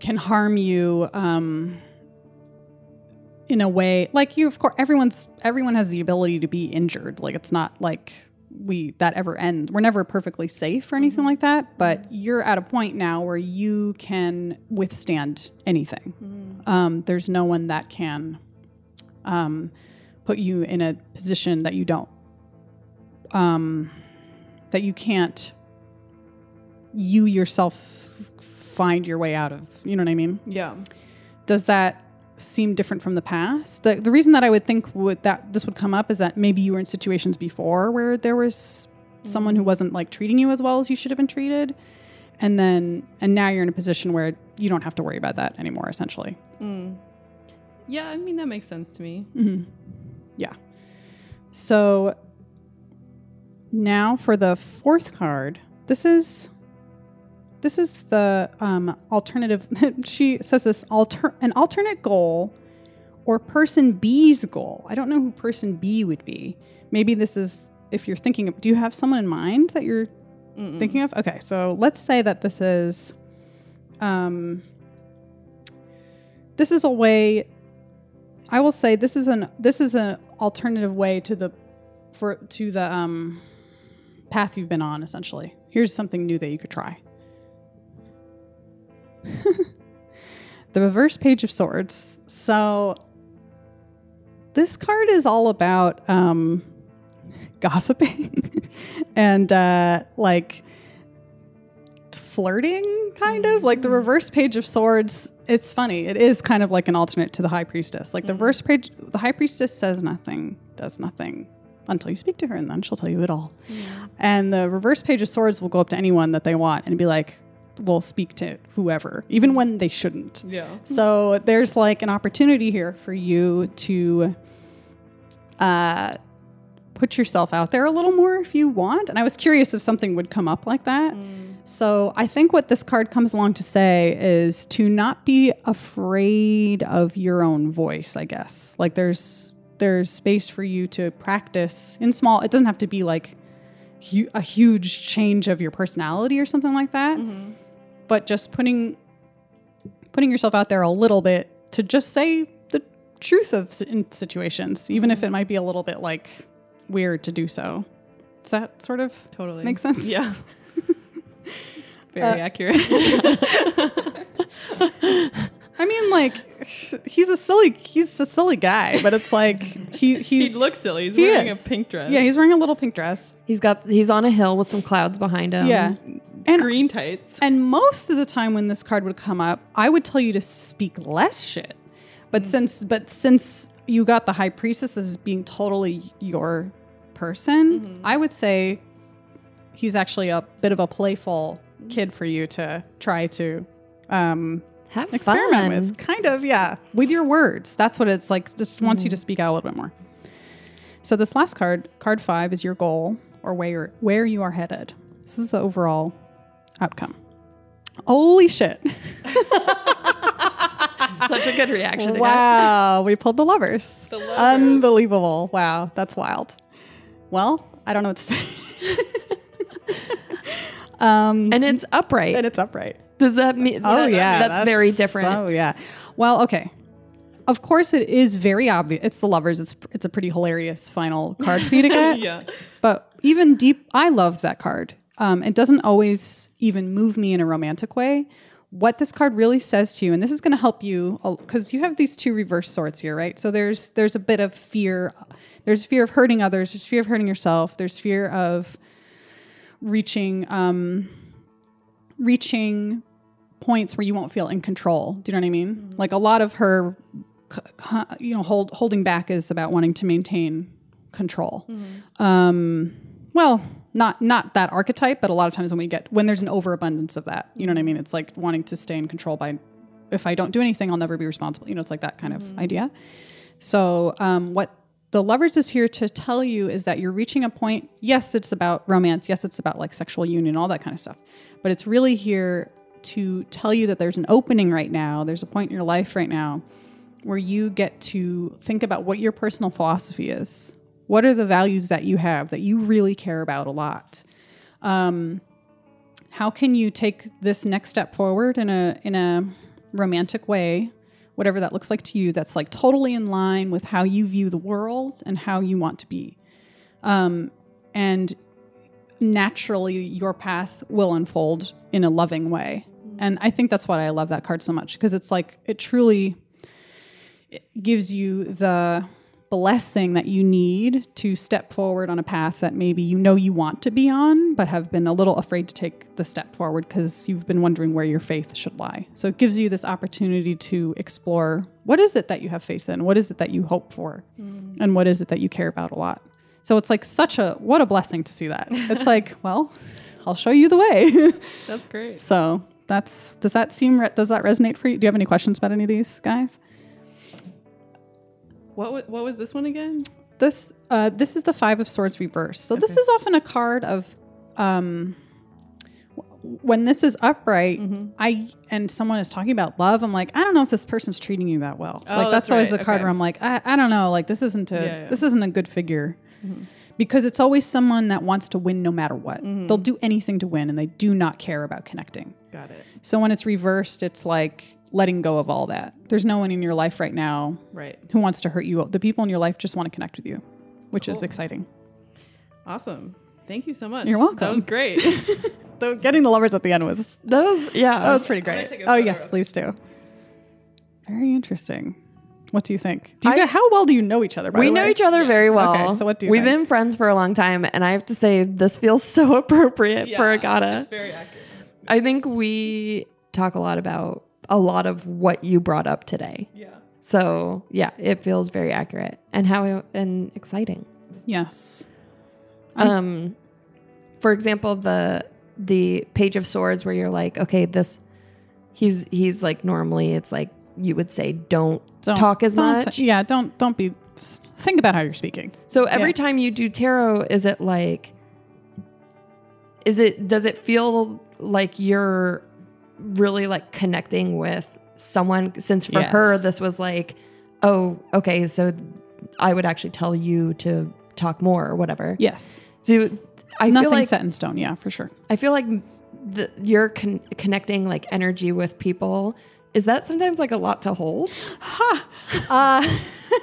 can harm you um, in a way like you. Of course, everyone's everyone has the ability to be injured. Like it's not like we that ever end. We're never perfectly safe or anything like that. But you're at a point now where you can withstand anything. Um, there's no one that can um, put you in a position that you don't um, that you can't you yourself find your way out of. You know what I mean? Yeah. Does that seem different from the past? The, the reason that I would think would that this would come up is that maybe you were in situations before where there was someone who wasn't like treating you as well as you should have been treated, and then and now you're in a position where you don't have to worry about that anymore. Essentially, Yeah, I mean that makes sense to me. Yeah. So now for the fourth card, this is this is the um, alternative. she says this alter an alternate goal or person B's goal. I don't know who person B would be. Maybe this is if you're thinking of. Do you have someone in mind that you're thinking of? Okay, so let's say that this is. Um, this is a way I will say this is an this is an alternative way to the for to the um path you've been on essentially. Here's something new that you could try. the reverse page of swords. So this card is all about um gossiping and uh like flirting kind of like the reverse page of swords it's funny. It is kind of like an alternate to the high priestess. Like the verse page the high priestess says nothing does nothing until you speak to her and then she'll tell you it all. And the reverse page of swords will go up to anyone that they want and be like will speak to whoever even when they shouldn't. Yeah. so there's like an opportunity here for you to uh, put yourself out there a little more if you want. And I was curious if something would come up like that. So I think what this card comes along to say is to not be afraid of your own voice, I guess. Like there's there's space for you to practice in small it doesn't have to be like hu- a huge change of your personality or something like that. Mm-hmm. But just putting putting yourself out there a little bit to just say the truth of situations, even if it might be a little bit like weird to do so. Does that sort of Totally. make sense? Yeah. it's very uh, accurate. I mean, like he's a silly he's a silly guy, but it's like he he looks silly. He's he wearing is. a pink dress. Yeah, he's wearing a little pink dress. He's got he's on a hill with some clouds behind him. yeah, and green tights. And most of the time when this card would come up, I would tell you to speak less shit. But hmm. since but since you got the high priestess as being totally your person, mm-hmm. I would say he's actually a bit of a playful kid for you to try to um, Have experiment fun. with. Kind of, yeah. With your words. That's what it's like. Just wants you to speak out a little bit more. So this last card, card five, is your goal or where you're, where you are headed. This is the overall outcome. Holy shit! Such a good reaction. Got. wow, we pulled the lovers. The lovers. Unbelievable! Wow, that's wild. Well, I don't know what to say. um, And it's upright. and it's upright. Does that mean? Oh that- yeah, that's, very different. Oh yeah. Well, okay. Of course, it is very obvious. It's the lovers. It's it's a pretty hilarious final card for you to get. yeah. But even deep, I love that card. Um, it doesn't always even move me in a romantic way. What this card really says to you, and this is going to help you, because you have these two reverse swords here, right? So there's there's a bit of fear. There's fear of hurting others. There's fear of hurting yourself. There's fear of reaching um, reaching points where you won't feel in control. Do you know what I mean? Like a lot of her, you know, hold, holding back is about wanting to maintain control. Um, well, not not that archetype, but a lot of times when we get when there's an overabundance of that, you know what I mean? It's like wanting to stay in control by, if I don't do anything, I'll never be responsible. You know, it's like that kind of idea. So, um, what the lovers is here to tell you is that you're reaching a point. Yes, it's about romance. Yes, it's about like sexual union, all that kind of stuff. But it's really here to tell you that there's an opening right now. There's a point in your life right now where you get to think about what your personal philosophy is. What are the values that you have that you really care about a lot? Um, how can you take this next step forward in a in a romantic way whatever that looks like to you that's like totally in line with how you view the world and how you want to be. Um, and naturally your path will unfold in a loving way. And i think that's why i love that card so much because it's like it truly it gives you the blessing that you need to step forward on a path that maybe you know you want to be on, but have been a little afraid to take the step forward because you've been wondering where your faith should lie. So it gives you this opportunity to explore what is it that you have faith in? What is it that you hope for? Mm. And what is it that you care about a lot? So it's like such a what a blessing to see that. It's like, well, I'll show you the way. That's great. so that's does that seem re- does that resonate for you? Do you have any questions about any of these guys? What what was this one again? This uh, this is the five of swords reversed. So this is often a card of um, when this is upright. Mm-hmm. I and someone is talking about love. I'm like, I don't know if this person's treating you that well. Oh, like that's, that's always right. the card Okay. where I'm like, I, I don't know. Like this isn't a Yeah, yeah. this isn't a good figure. Mm-hmm. Because it's always someone that wants to win no matter what. They'll do anything to win and they do not care about connecting. Got it. So when it's reversed, it's like letting go of all that. There's no one in your life right now Right. who wants to hurt you. The people in your life just want to connect with you, which is exciting. Awesome. Thank you so much. You're welcome. That was great. Though getting the lovers at the end was That was yeah. that was pretty great. Oh yes, please do. Very interesting. What do you think? Do you I- get, how well do you know each other? By we know each other very well. Okay, so what do you We've think? been friends for a long time, and I have to say this feels so appropriate for Agata. It's very accurate. I think we talk a lot about a lot of what you brought up today. Yeah. So yeah, it feels very accurate and how and exciting. Yes. Um, for example, the the page of swords where you're like, okay, this he's he's like normally it's like you would say don't, Don't talk as don't- much. Yeah. Don't don't be. Think about how you're speaking. So every Yeah. time you do tarot, is it like is it does it feel like you're really like connecting with someone since for her this was like oh okay so I would actually tell you to talk more or whatever. Yes. So I Nothing feel like set in stone. Yeah, for sure. I feel like the, you're con- connecting like energy with people. Is that sometimes like a lot to hold? Uh,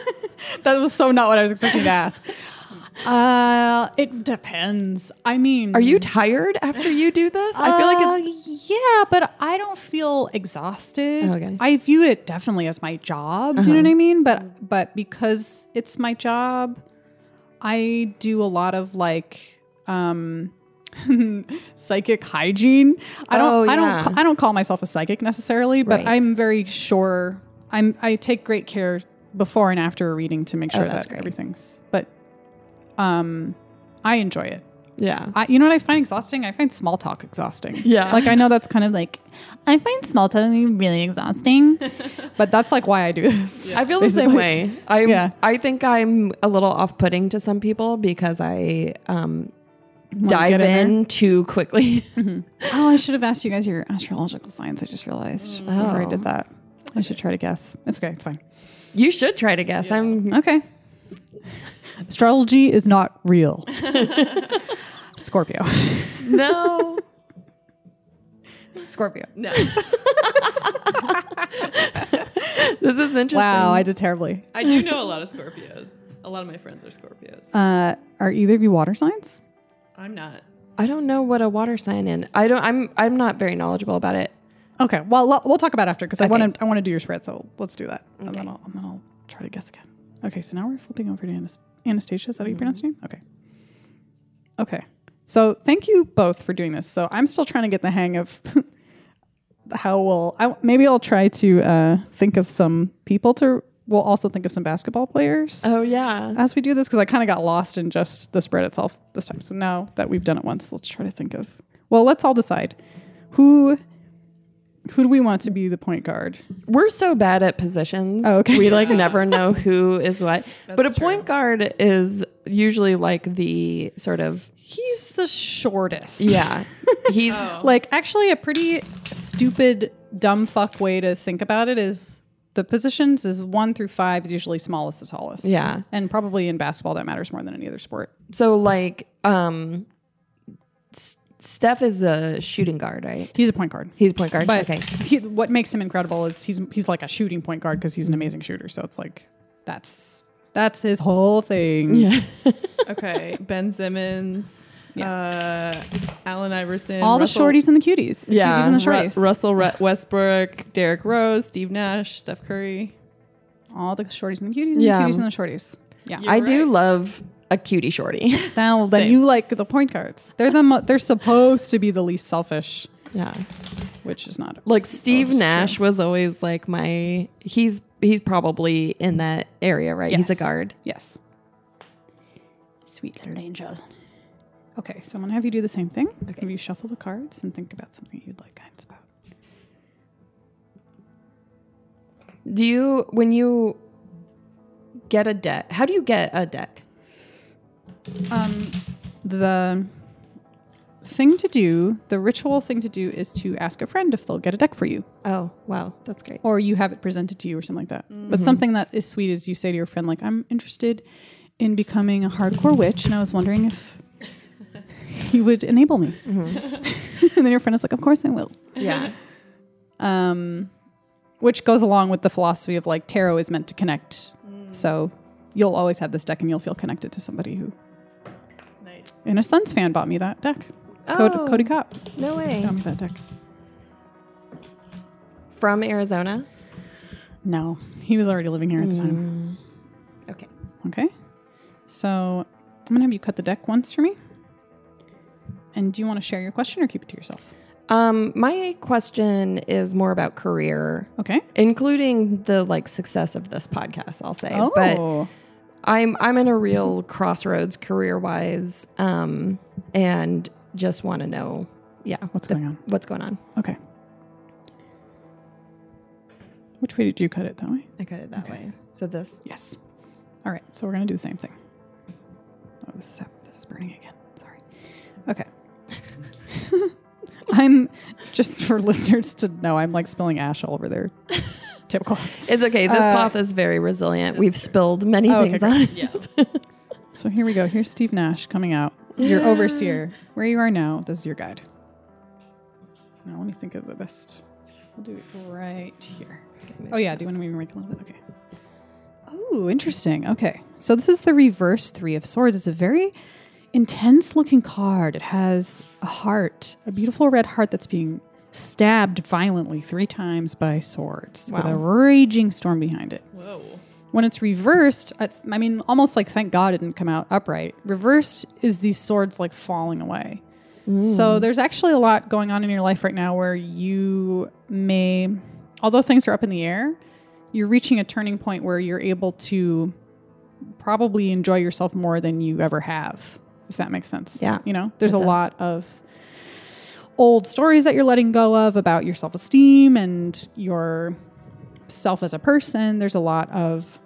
that was so not what I was expecting to ask. Uh, it depends. I mean, Are you tired after you do this? I feel like it's Uh, yeah, but I don't feel exhausted. Okay. I view it definitely as my job. Do you know what I mean? But but because it's my job, I do a lot of like um psychic hygiene. I don't Oh, I don't I don't call myself a psychic necessarily, but Right. I'm very sure I'm I take great care before and after a reading to make Oh, sure that's that great. everything's but um I enjoy it. Yeah. I, you know what I find exhausting? I find small talk exhausting. Yeah. Like I know that's kind of like I find small talk really exhausting, but that's like why I do this. I feel the same way. I Yeah. I think I'm a little off-putting to some people because I um, dive in in, too quickly. Oh, I should have asked you guys your astrological signs. I just realized before I Oh. did that. I should try to guess. It's okay. It's fine. you should try to guess. I'm Okay. Astrology is not real. Scorpio. no. Scorpio. No. this is interesting. Wow, I did terribly. I do know a lot of Scorpios. A lot of my friends are Scorpios. Uh, are either of you water signs? I'm not. I don't know what a water sign in. I don't. I'm. I'm not very knowledgeable about it. Okay. Well, lo- we'll talk about it after because I want to. I want to do your spread. So let's do that, and then I'll, and then I'll try to guess again. Okay. So now we're flipping over to Anas- Anastasia. Is that how you pronounce your name? Okay. Okay. So thank you both for doing this. So I'm still trying to get the hang of how we'll. I, maybe I'll try to uh, think of some people to. We'll also think of some basketball players Oh yeah. as we do this because I kind of got lost in just the spread itself this time. So now that we've done it once, let's try to think of. Well, let's all decide who who do we want to be the point guard. We're so bad at positions. Oh, okay. We like never know who is what. but a That's point guard is usually like the sort of He's the shortest. yeah. He's Like actually, a pretty stupid, dumb fuck way to think about it is the positions is one through five is usually smallest to tallest. Yeah. and probably in basketball that matters more than any other sport. so like um S- Steph is a shooting guard, right? He's a point guard. He's a point guard. But okay. he, what makes him incredible is he's he's like a shooting point guard because he's an amazing shooter. So it's like that's that's his whole thing. Yeah. Okay, Ben Simmons, uh, Allen Iverson, All Russell- the shorties and the cuties. The Yeah. cuties and the Ru- shorties. Russell Re- Westbrook, Derrick Rose, Steve Nash, Steph Curry. All the shorties and the cuties and Yeah. the cuties and the shorties. Yeah. You're I do love a cutie shorty. now then Same. you like the point guards. They're the mo- they're supposed to be the least selfish, yeah. which is not. Like Steve it's Nash was always like my he's he's probably in that area, right? He's a guard. Yes. Sweet little angel. Okay, so I'm gonna have you do the same thing. Okay. Have you shuffle the cards and think about something you'd like guidance about. Do you when you get a deck? How do you get a deck? Um, the thing to do, the ritual thing to do, is to ask a friend if they'll get a deck for you, Oh, wow, that's great. or you have it presented to you, or something like that. But something that is sweet is you say to your friend, like, "I'm interested in becoming a hardcore witch, and I was wondering if you would enable me." and then your friend is like, "Of course I will." Yeah. um, which goes along with the philosophy of like tarot is meant to connect. So you'll always have this deck, and you'll feel connected to somebody who. And a Suns fan bought me that deck. Cody, Oh. Cody Kopp No way. got me that deck. From Arizona. No, he was already living here at the time. Okay. Okay, so I'm gonna have you cut the deck once for me. And do you want to share your question or keep it to yourself? Um, my question is more about career, Okay. including the like success of this podcast. I'll say, Oh, but I'm I'm in a real crossroads career wise, um, and just want to know, yeah, What's the- going on? What's going on? okay. Which way did you cut it? That way. I cut it that way. So this. Yes. All right. So we're gonna do the same thing. Oh, this is this is burning again. Sorry. Okay. I'm just for listeners to know. I'm like spilling ash all over their tablecloth. It's okay. This Uh, cloth is very resilient. We've spilled many Oh, okay, things great. on it. Yeah. So here we go. Here's Steve Nash coming out. Your overseer. Where you are now. This is your guide. Now let me think of the best. We'll do it right here. Oh yeah. Do you want to maybe make a little bit? Okay. Oh, interesting. Okay. So this is the reverse three of swords. It's a very intense looking card. It has a heart, a beautiful red heart that's being stabbed violently three times by swords with a raging storm behind it. Whoa. When it's reversed, I, I mean, almost like thank God it didn't come out upright. Reversed is these swords like falling away. So there's actually a lot going on in your life right now where you may, although things are up in the air, you're reaching a turning point where you're able to probably enjoy yourself more than you ever have. if that makes sense. Yeah, You know, there's a does. lot of old stories that you're letting go of about your self esteem and your self as a person. There's a lot of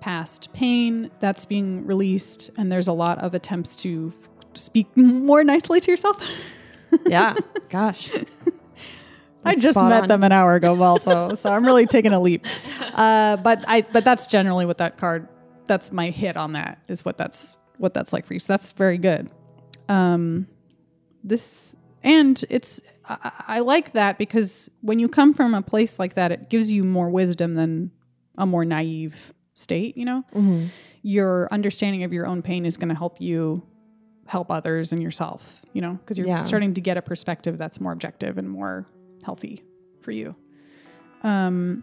past pain that's being released, and there's a lot of attempts to speak more nicely to yourself. Yeah. Gosh. I just met on. them an hour ago, Balto, so I'm really taking a leap. Uh, but I, but that's generally what that card. That's my hit on that. Is what that's what that's like for you. So that's very good. Um, this and it's I, I like that because when you come from a place like that, it gives you more wisdom than a more naive state. You know, your understanding of your own pain is going to help you help others and yourself. You know, because you're Yeah. starting to get a perspective that's more objective and more healthy for you. Um,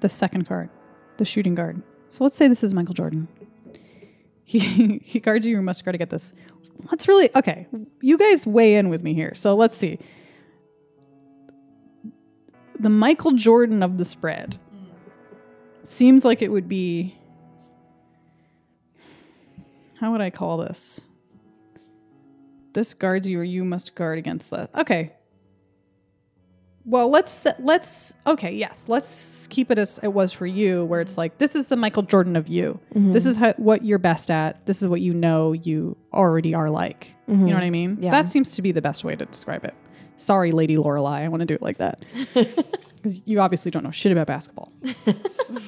the second card, the shooting guard. So let's say this is Michael Jordan. He he guards you. You must guard to get this. Let's really okay. You guys weigh in with me here. So let's see. The Michael Jordan of the spread seems like it would be. How would I call this? This guards you, or you must guard against that. Okay, well, let's let's okay, yes, let's keep it as it was for you, where it's like this is the Michael Jordan of you. This is how, what you're best at. This is what you know you already are like. You know what I mean? Yeah. That seems to be the best way to describe it. Sorry, Lady Lorelei, I want to do it like that because you obviously don't know shit about basketball.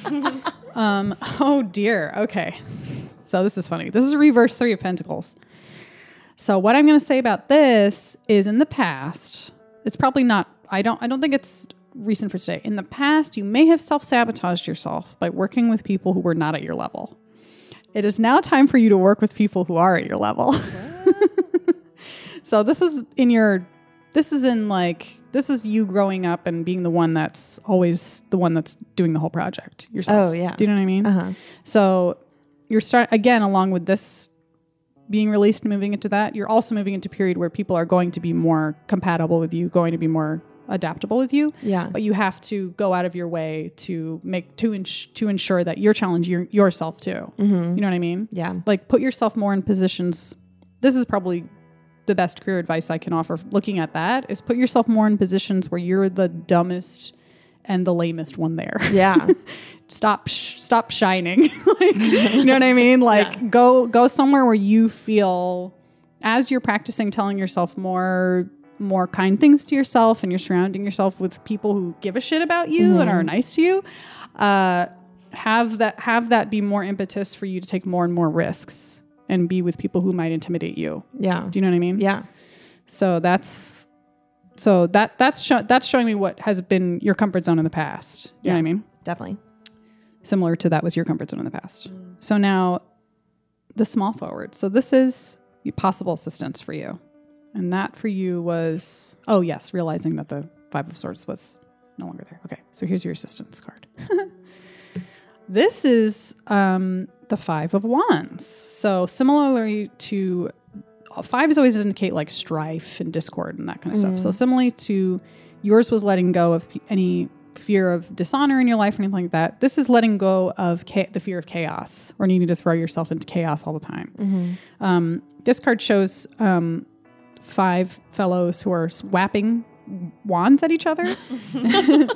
um. Oh dear. Okay. So this is funny. This is a reverse three of pentacles. So what I'm going to say about this is in the past, it's probably not I don't I don't think it's recent for today. In the past, you may have self-sabotaged yourself by working with people who were not at your level. It is now time for you to work with people who are at your level. so this is in your this is in like this is you growing up and being the one that's always the one that's doing the whole project yourself. Oh, yeah. Do you know what I mean? Uh huh. So you're start again along with this being released and moving into that, you're also moving into a period where people are going to be more compatible with you, going to be more adaptable with you. Yeah. But you have to go out of your way to make to ins- to ensure that you're challenging your, yourself too. Mm-hmm. You know what I mean? Yeah. Like put yourself more in positions. This is probably the best career advice I can offer. Looking at that is put yourself more in positions where you're the dumbest and the lamest one there Yeah. stop sh- stop shining like you know what i mean like go go somewhere where you feel as you're practicing telling yourself more more kind things to yourself and you're surrounding yourself with people who give a shit about you and are nice to you uh, have that have that be more impetus for you to take more and more risks and be with people who might intimidate you Yeah. do you know what i mean Yeah. so that's so that that's sho- that's showing me what has been your comfort zone in the past you know what i mean Definitely. similar to that was your comfort zone in the past. So now the small forward. So this is possible assistance for you. And that for you was, oh, yes, realizing that the Five of Swords was no longer there. Okay, so here's your assistance card. this is um, the Five of Wands. So similarly to fives always indicate like strife and discord and that kind of stuff. So similarly to yours was letting go of any fear of dishonor in your life or anything like that. This is letting go of cha- the fear of chaos or needing to throw yourself into chaos all the time. Um, this card shows um, five fellows who are swapping wands at each other. and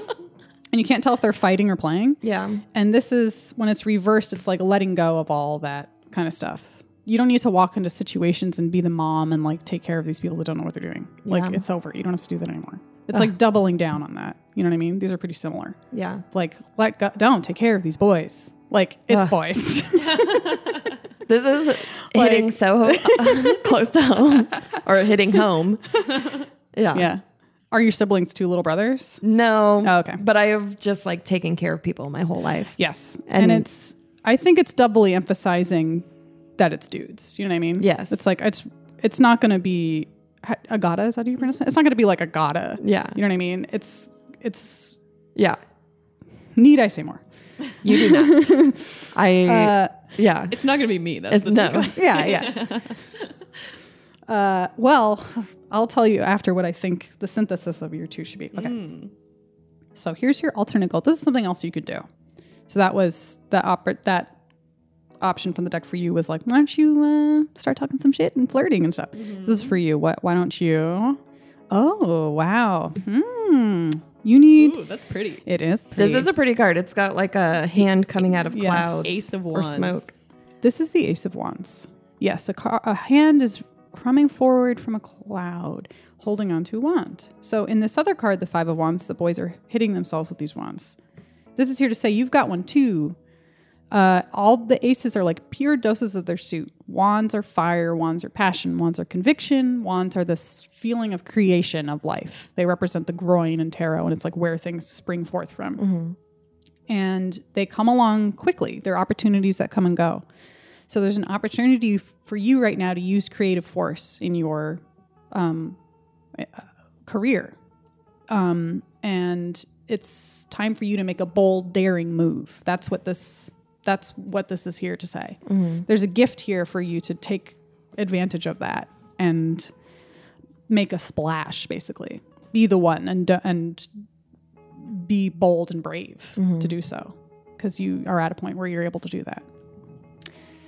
you can't tell if they're fighting or playing. Yeah. And this is when it's reversed, it's like letting go of all that kind of stuff. You don't need to walk into situations and be the mom and like take care of these people that don't know what they're doing. Like Yeah. it's over. You don't have to do that anymore. It's like doubling down on that. You know what I mean? These are pretty similar. Yeah. Like let go, don't take care of these boys. Like it's Ugh. boys. This is hitting so close to home or hitting home. Yeah. yeah. Are your siblings two little brothers? No. Oh, okay. But I have just like taken care of people my whole life. Yes. And, And- it's I think it's doubly emphasizing that it's dudes. You know what I mean? Yes. It's like it's it's not going to be agata. Is that how you pronounce it? It's not going to be like agata. Yeah. You know what I mean? It's it's. Yeah. Need I say more? You do not. I, Uh, yeah. It's not going to be me. That's It's, the no. takeaway. yeah, yeah. uh, well, I'll tell you after what I think the synthesis of your two should be. Okay. So here's your alternate goal. This is something else you could do. So that was the oper- that option from the deck for you was like, why don't you uh, start talking some shit and flirting and stuff? This is for you. What? Why don't you? Oh wow. Hmm. You need. Ooh, that's pretty. It is. This is a pretty card. It's got like a hand coming out of Yes. clouds Ace of or smoke. This is the Ace of Wands. Yes, a, car, a hand is coming forward from a cloud, holding onto a wand. So in this other card, the Five of Wands, the boys are hitting themselves with these wands. This is here to say you've got one too. Uh, all the aces are like pure doses of their suit. Wands are fire, wands are passion, wands are conviction, wands are this feeling of creation of life. They represent the groin and tarot, and it's like where things spring forth from and they come along quickly. They're opportunities that come and go. So there's an opportunity f- for you right now to use creative force in your um, uh, career, um, and it's time for you to make a bold, daring move. That's what this. That's what this is here to say. Mm-hmm. There's a gift here for you to take advantage of that and make a splash, basically. Be the one and and be bold and brave mm-hmm. to do so because you are at a point where you're able to do that.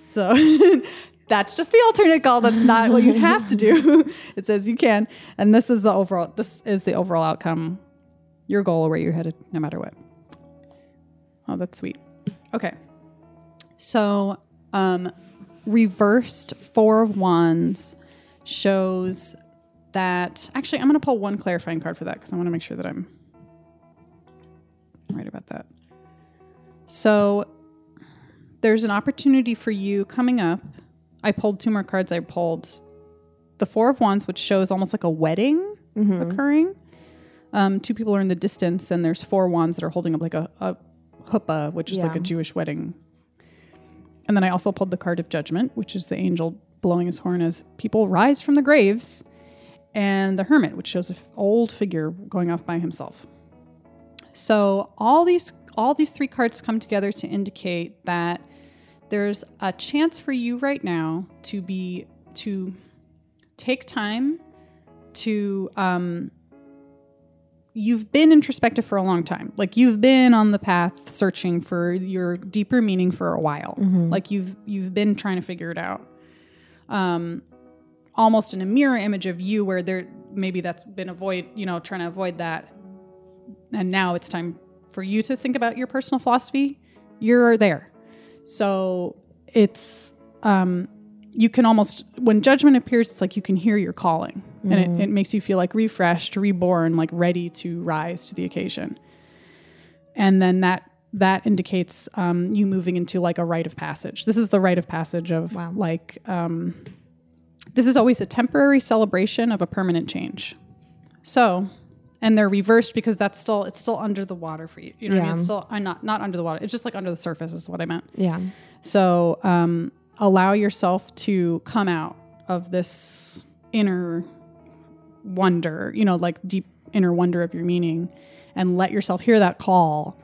So that's just the alternate call. That's not what you have to do. it says you can, and this is the overall. This is the overall outcome, your goal, or where you're headed, no matter what. Oh, that's sweet. Okay, so um, reversed four of wands shows that. Actually, I'm going to pull one clarifying card for that because I want to make sure that I'm right about that. So there's an opportunity for you coming up. I pulled two more cards. I pulled the Four of Wands, which shows almost like a wedding occurring. Um, two people are in the distance, and there's four wands that are holding up like a, a huppah, which is like a Jewish wedding. And then I also pulled the card of Judgment, which is the angel blowing his horn as people rise from the graves, and the Hermit, which shows an old figure going off by himself. So all these all these three cards come together to indicate that there's a chance for you right now to be to take time to um you've been introspective for a long time. Like you've been on the path searching for your deeper meaning for a while. Like you've you've been trying to figure it out. Um almost in a mirror image of you where there maybe that's been avoid you know trying to avoid that. And now it's time for you to think about your personal philosophy. You're there. So it's um you can almost when judgment appears it's like you can hear your calling and it, it makes you feel like refreshed reborn like ready to rise to the occasion. And then that that indicates um, you moving into like a rite of passage. This is the rite of passage of Wow. like um, this is always a temporary celebration of a permanent change. So and they're reversed because that's still it's still under the water for you. You know what i mean? It's still uh, not not under the water. It's just like under the surface is what i meant. Yeah. so um, allow yourself to come out of this inner wonder, you know, like deep inner wonder of your meaning, and let yourself hear that call.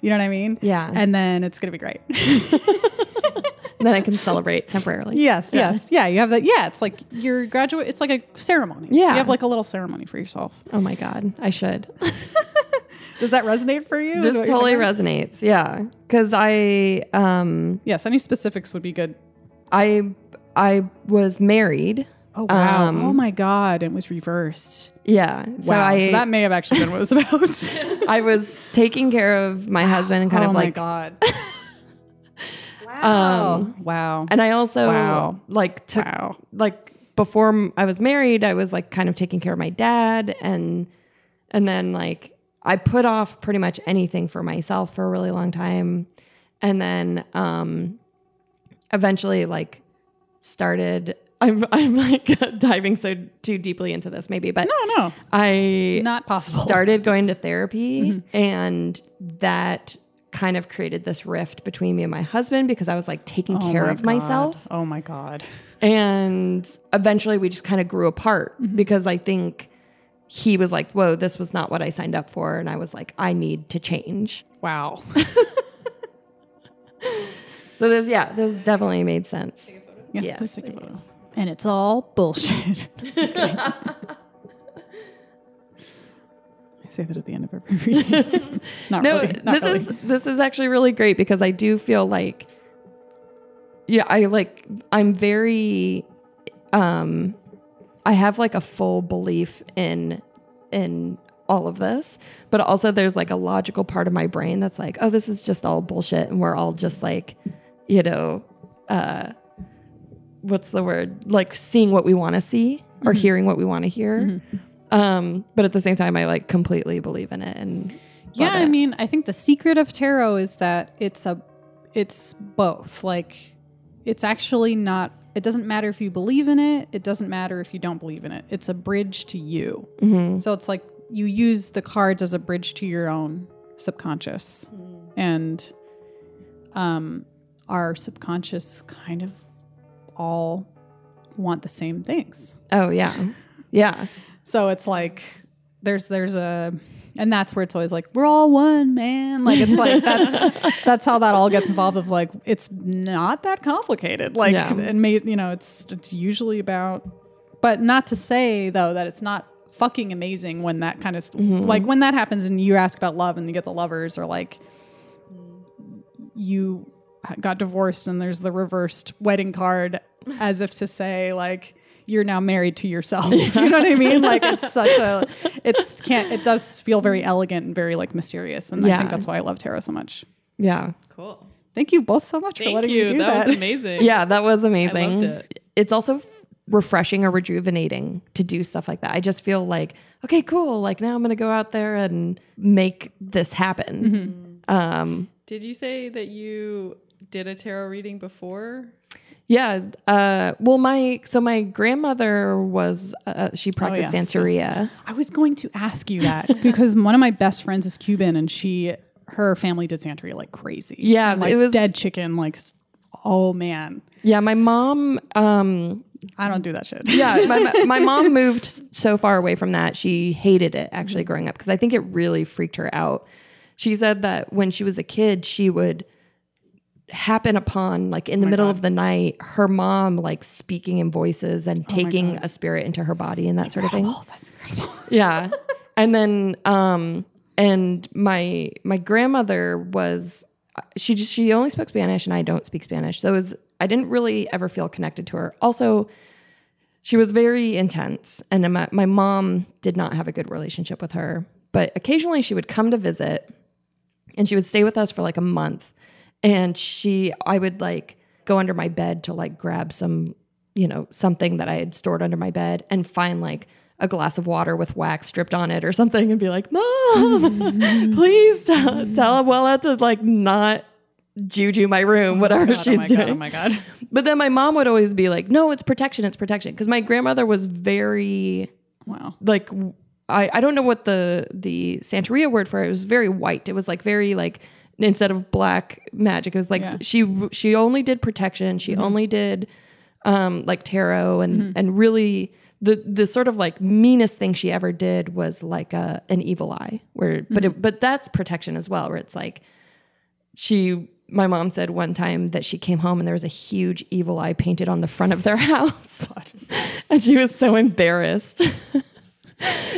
You know what I mean? Yeah. And then it's gonna be great. then I can celebrate temporarily. yes, yes, yeah. You have that. Yeah, it's like your graduate. It's like a ceremony. Yeah. you have like a little ceremony for yourself. Oh my God. I should. Does that resonate for you? this Is what you're totally resonates. Yeah. Cause I, um, Yes, any specifics would be good. I, I was married. Oh wow! Um, oh my god! It was reversed. Yeah. So. I, so that may have actually been what it was about. I was taking care of my husband and kind oh of my like, god! wow! um, wow! and I also Wow. like took wow! like before I was married, I was like kind of taking care of my dad and and then like I put off pretty much anything for myself for a really long time. And then um eventually like started I'm I'm like diving so too deeply into this maybe, but No, no. I Not possible. started going to therapy and that kind of created this rift between me and my husband because I was like taking Oh care my of God. myself Oh my god! and eventually we just kind of grew apart Mm-hmm. because I think he was like, "Whoa, this was not what I signed up for," and I was like, "I need to change." Wow! So this, yeah, this definitely made sense. Yes, Yes, please take a photo. And it's all bullshit. Just kidding. I say that at the end of every reading. not No, really. Not this really. is this is actually really great because I do feel like yeah, I like I'm very um I have like a full belief in in all of this, but also there's like a logical part of my brain that's like, oh, this is just all bullshit and we're all just like, you know, uh what's the word? Like seeing what we want to see or hearing what we want to hear. Um, but at the same time I like completely believe in it and Yeah, I it. mean, I think the secret of tarot is that it's a it's both. Like it's actually not it doesn't matter if you believe in it, it doesn't matter if you don't believe in it. It's a bridge to you. So it's like you use the cards as a bridge to your own subconscious. And um our subconscious kind of all want the same things. Oh yeah. Yeah. So it's like there's there's a and that's where it's always like we're all one man like it's like that's that's how that all gets involved of like it's not that complicated like Yeah. and may, you know it's it's usually about but not to say though that it's not fucking amazing when that kind of mm-hmm. like when that happens and you ask about love and you get the lovers or like you got divorced and there's the reversed wedding card as if to say like you're now married to yourself you know what i mean like it's such a it's can't it does feel very elegant and very like mysterious and i think that's why i love tarot so much Yeah. Cool. thank you both so much for letting you. me do that, that, was amazing. Yeah, that was amazing. loved it. It's also refreshing or rejuvenating to do stuff like that. I just feel like, okay, cool. Like now I'm going to go out there and make this happen. Um, Did you say that you did a tarot reading before? yeah. Uh, well, my so my grandmother was uh, she practiced yes, Santeria. i was going to ask you that because one of my best friends is cuban and she her family did santeria like crazy Yeah, And, like it was- dead chicken like oh man Yeah, my mom. Um, i don't do that shit yeah, my, my mom moved so far away from that. She hated it actually growing up because I think it really freaked her out. She said that when she was a kid, she would happen upon like in the middle of the night her mom like speaking in voices and taking a spirit into her body and that sort of thing. oh that's incredible. Yeah. And then um and my my grandmother was she just she only spoke spanish and i don't speak spanish. So it was i didn't really ever feel connected to her. Also she was very intense and my, my mom did not have a good relationship with her. But occasionally she would come to visit and she would stay with us for like a month and she i would like go under my bed to like grab some you know something that i had stored under my bed and find like a glass of water with wax stripped on it or something and be like mom please tell, tell abuela to like not juju my room oh whatever God, oh she's oh my doing. god oh my god. But then my mom would always be like no it's protection it's protection. Because my grandmother was very wow. like I, I don't know what the the Santeria word for it, it was very white. It was like very like instead of black magic, it was like Yeah. she she only did protection. She mm-hmm. only did um like tarot and mm-hmm. and really the the sort of like meanest thing she ever did was like a an evil eye where but it, mm-hmm. but that's protection as well where it's like she my mom said one time that she came home and there was a huge evil eye painted on the front of their house. And she was so embarrassed.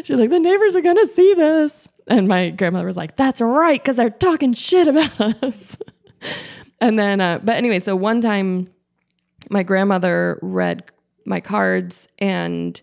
She was like the neighbors are gonna see this and my grandmother was like that's right because they're talking shit about us and then uh, but anyway so one time my grandmother read my cards and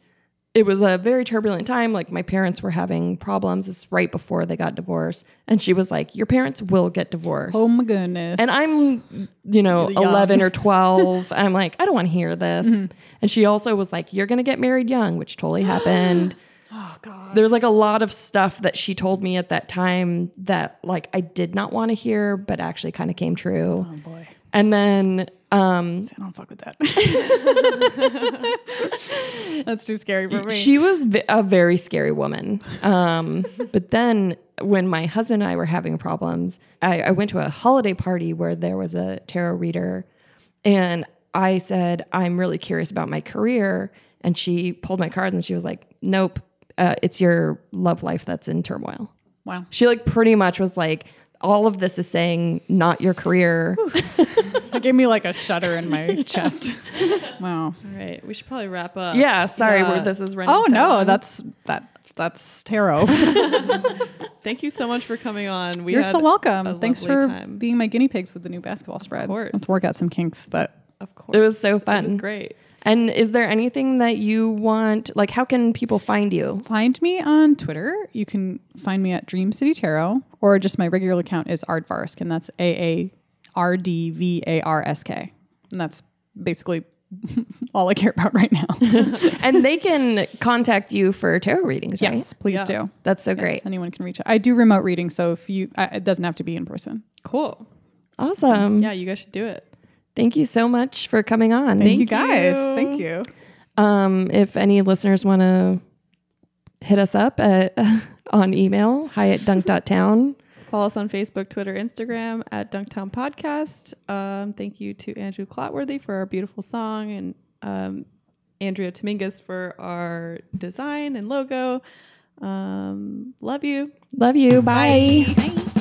it was a very turbulent time like my parents were having problems this right before they got divorced and she was like your parents will get divorced oh my goodness and I'm, you know, young. 11 or 12. I'm like, I don't want to hear this. And she also was like, You're going to get married young, which totally happened. oh god There's like a lot of stuff that she told me at that time that like I did not want to hear, but actually kind of came true. oh boy And then, um, I don't fuck with that. That's too scary for me. She was v- a very scary woman. Um, but then when my husband and I were having problems, I, I went to a holiday party where there was a tarot reader, and I said, I'm really curious about my career. And she pulled my cards and she was like, Nope, uh, it's your love life that's in turmoil. wow. She like pretty much was like, all of this is saying not your career. That gave me like a shudder in my chest. Wow. All right, we should probably wrap up. Yeah, sorry, Yeah. where this is running. Oh so no, long. that's that that's tarot. Thank you so much for coming on. We You're had so a welcome. Thanks for time. being my guinea pigs with the new basketball spread. course. Let's work out some kinks, but Of course. It was so fun. It was great. And is there anything that you want? Like, how can people find you? Find me on Twitter. You can find me at Dream City Tarot, or just my regular account is Ardvarsk, and that's A A R D V A R S K. And that's basically all I care about right now. and they can contact you for tarot readings, right? yes, please Yeah. do. That's so Yes, great. anyone can reach out. I do remote readings, so if you, uh, it doesn't have to be in person. Cool. Awesome. Yeah, you guys should do it. Thank you so much for coming on. Thank, you guys. you. Thank you. Um, if any listeners want to hit us up at, on email, hi at dunk.town. Follow us on Facebook, Twitter, Instagram at Dunktown Podcast. Um, thank you to Andrew Clotworthy for our beautiful song and um, Andrea Dominguez for our design and logo. Um, love you. Love you. Bye. Bye.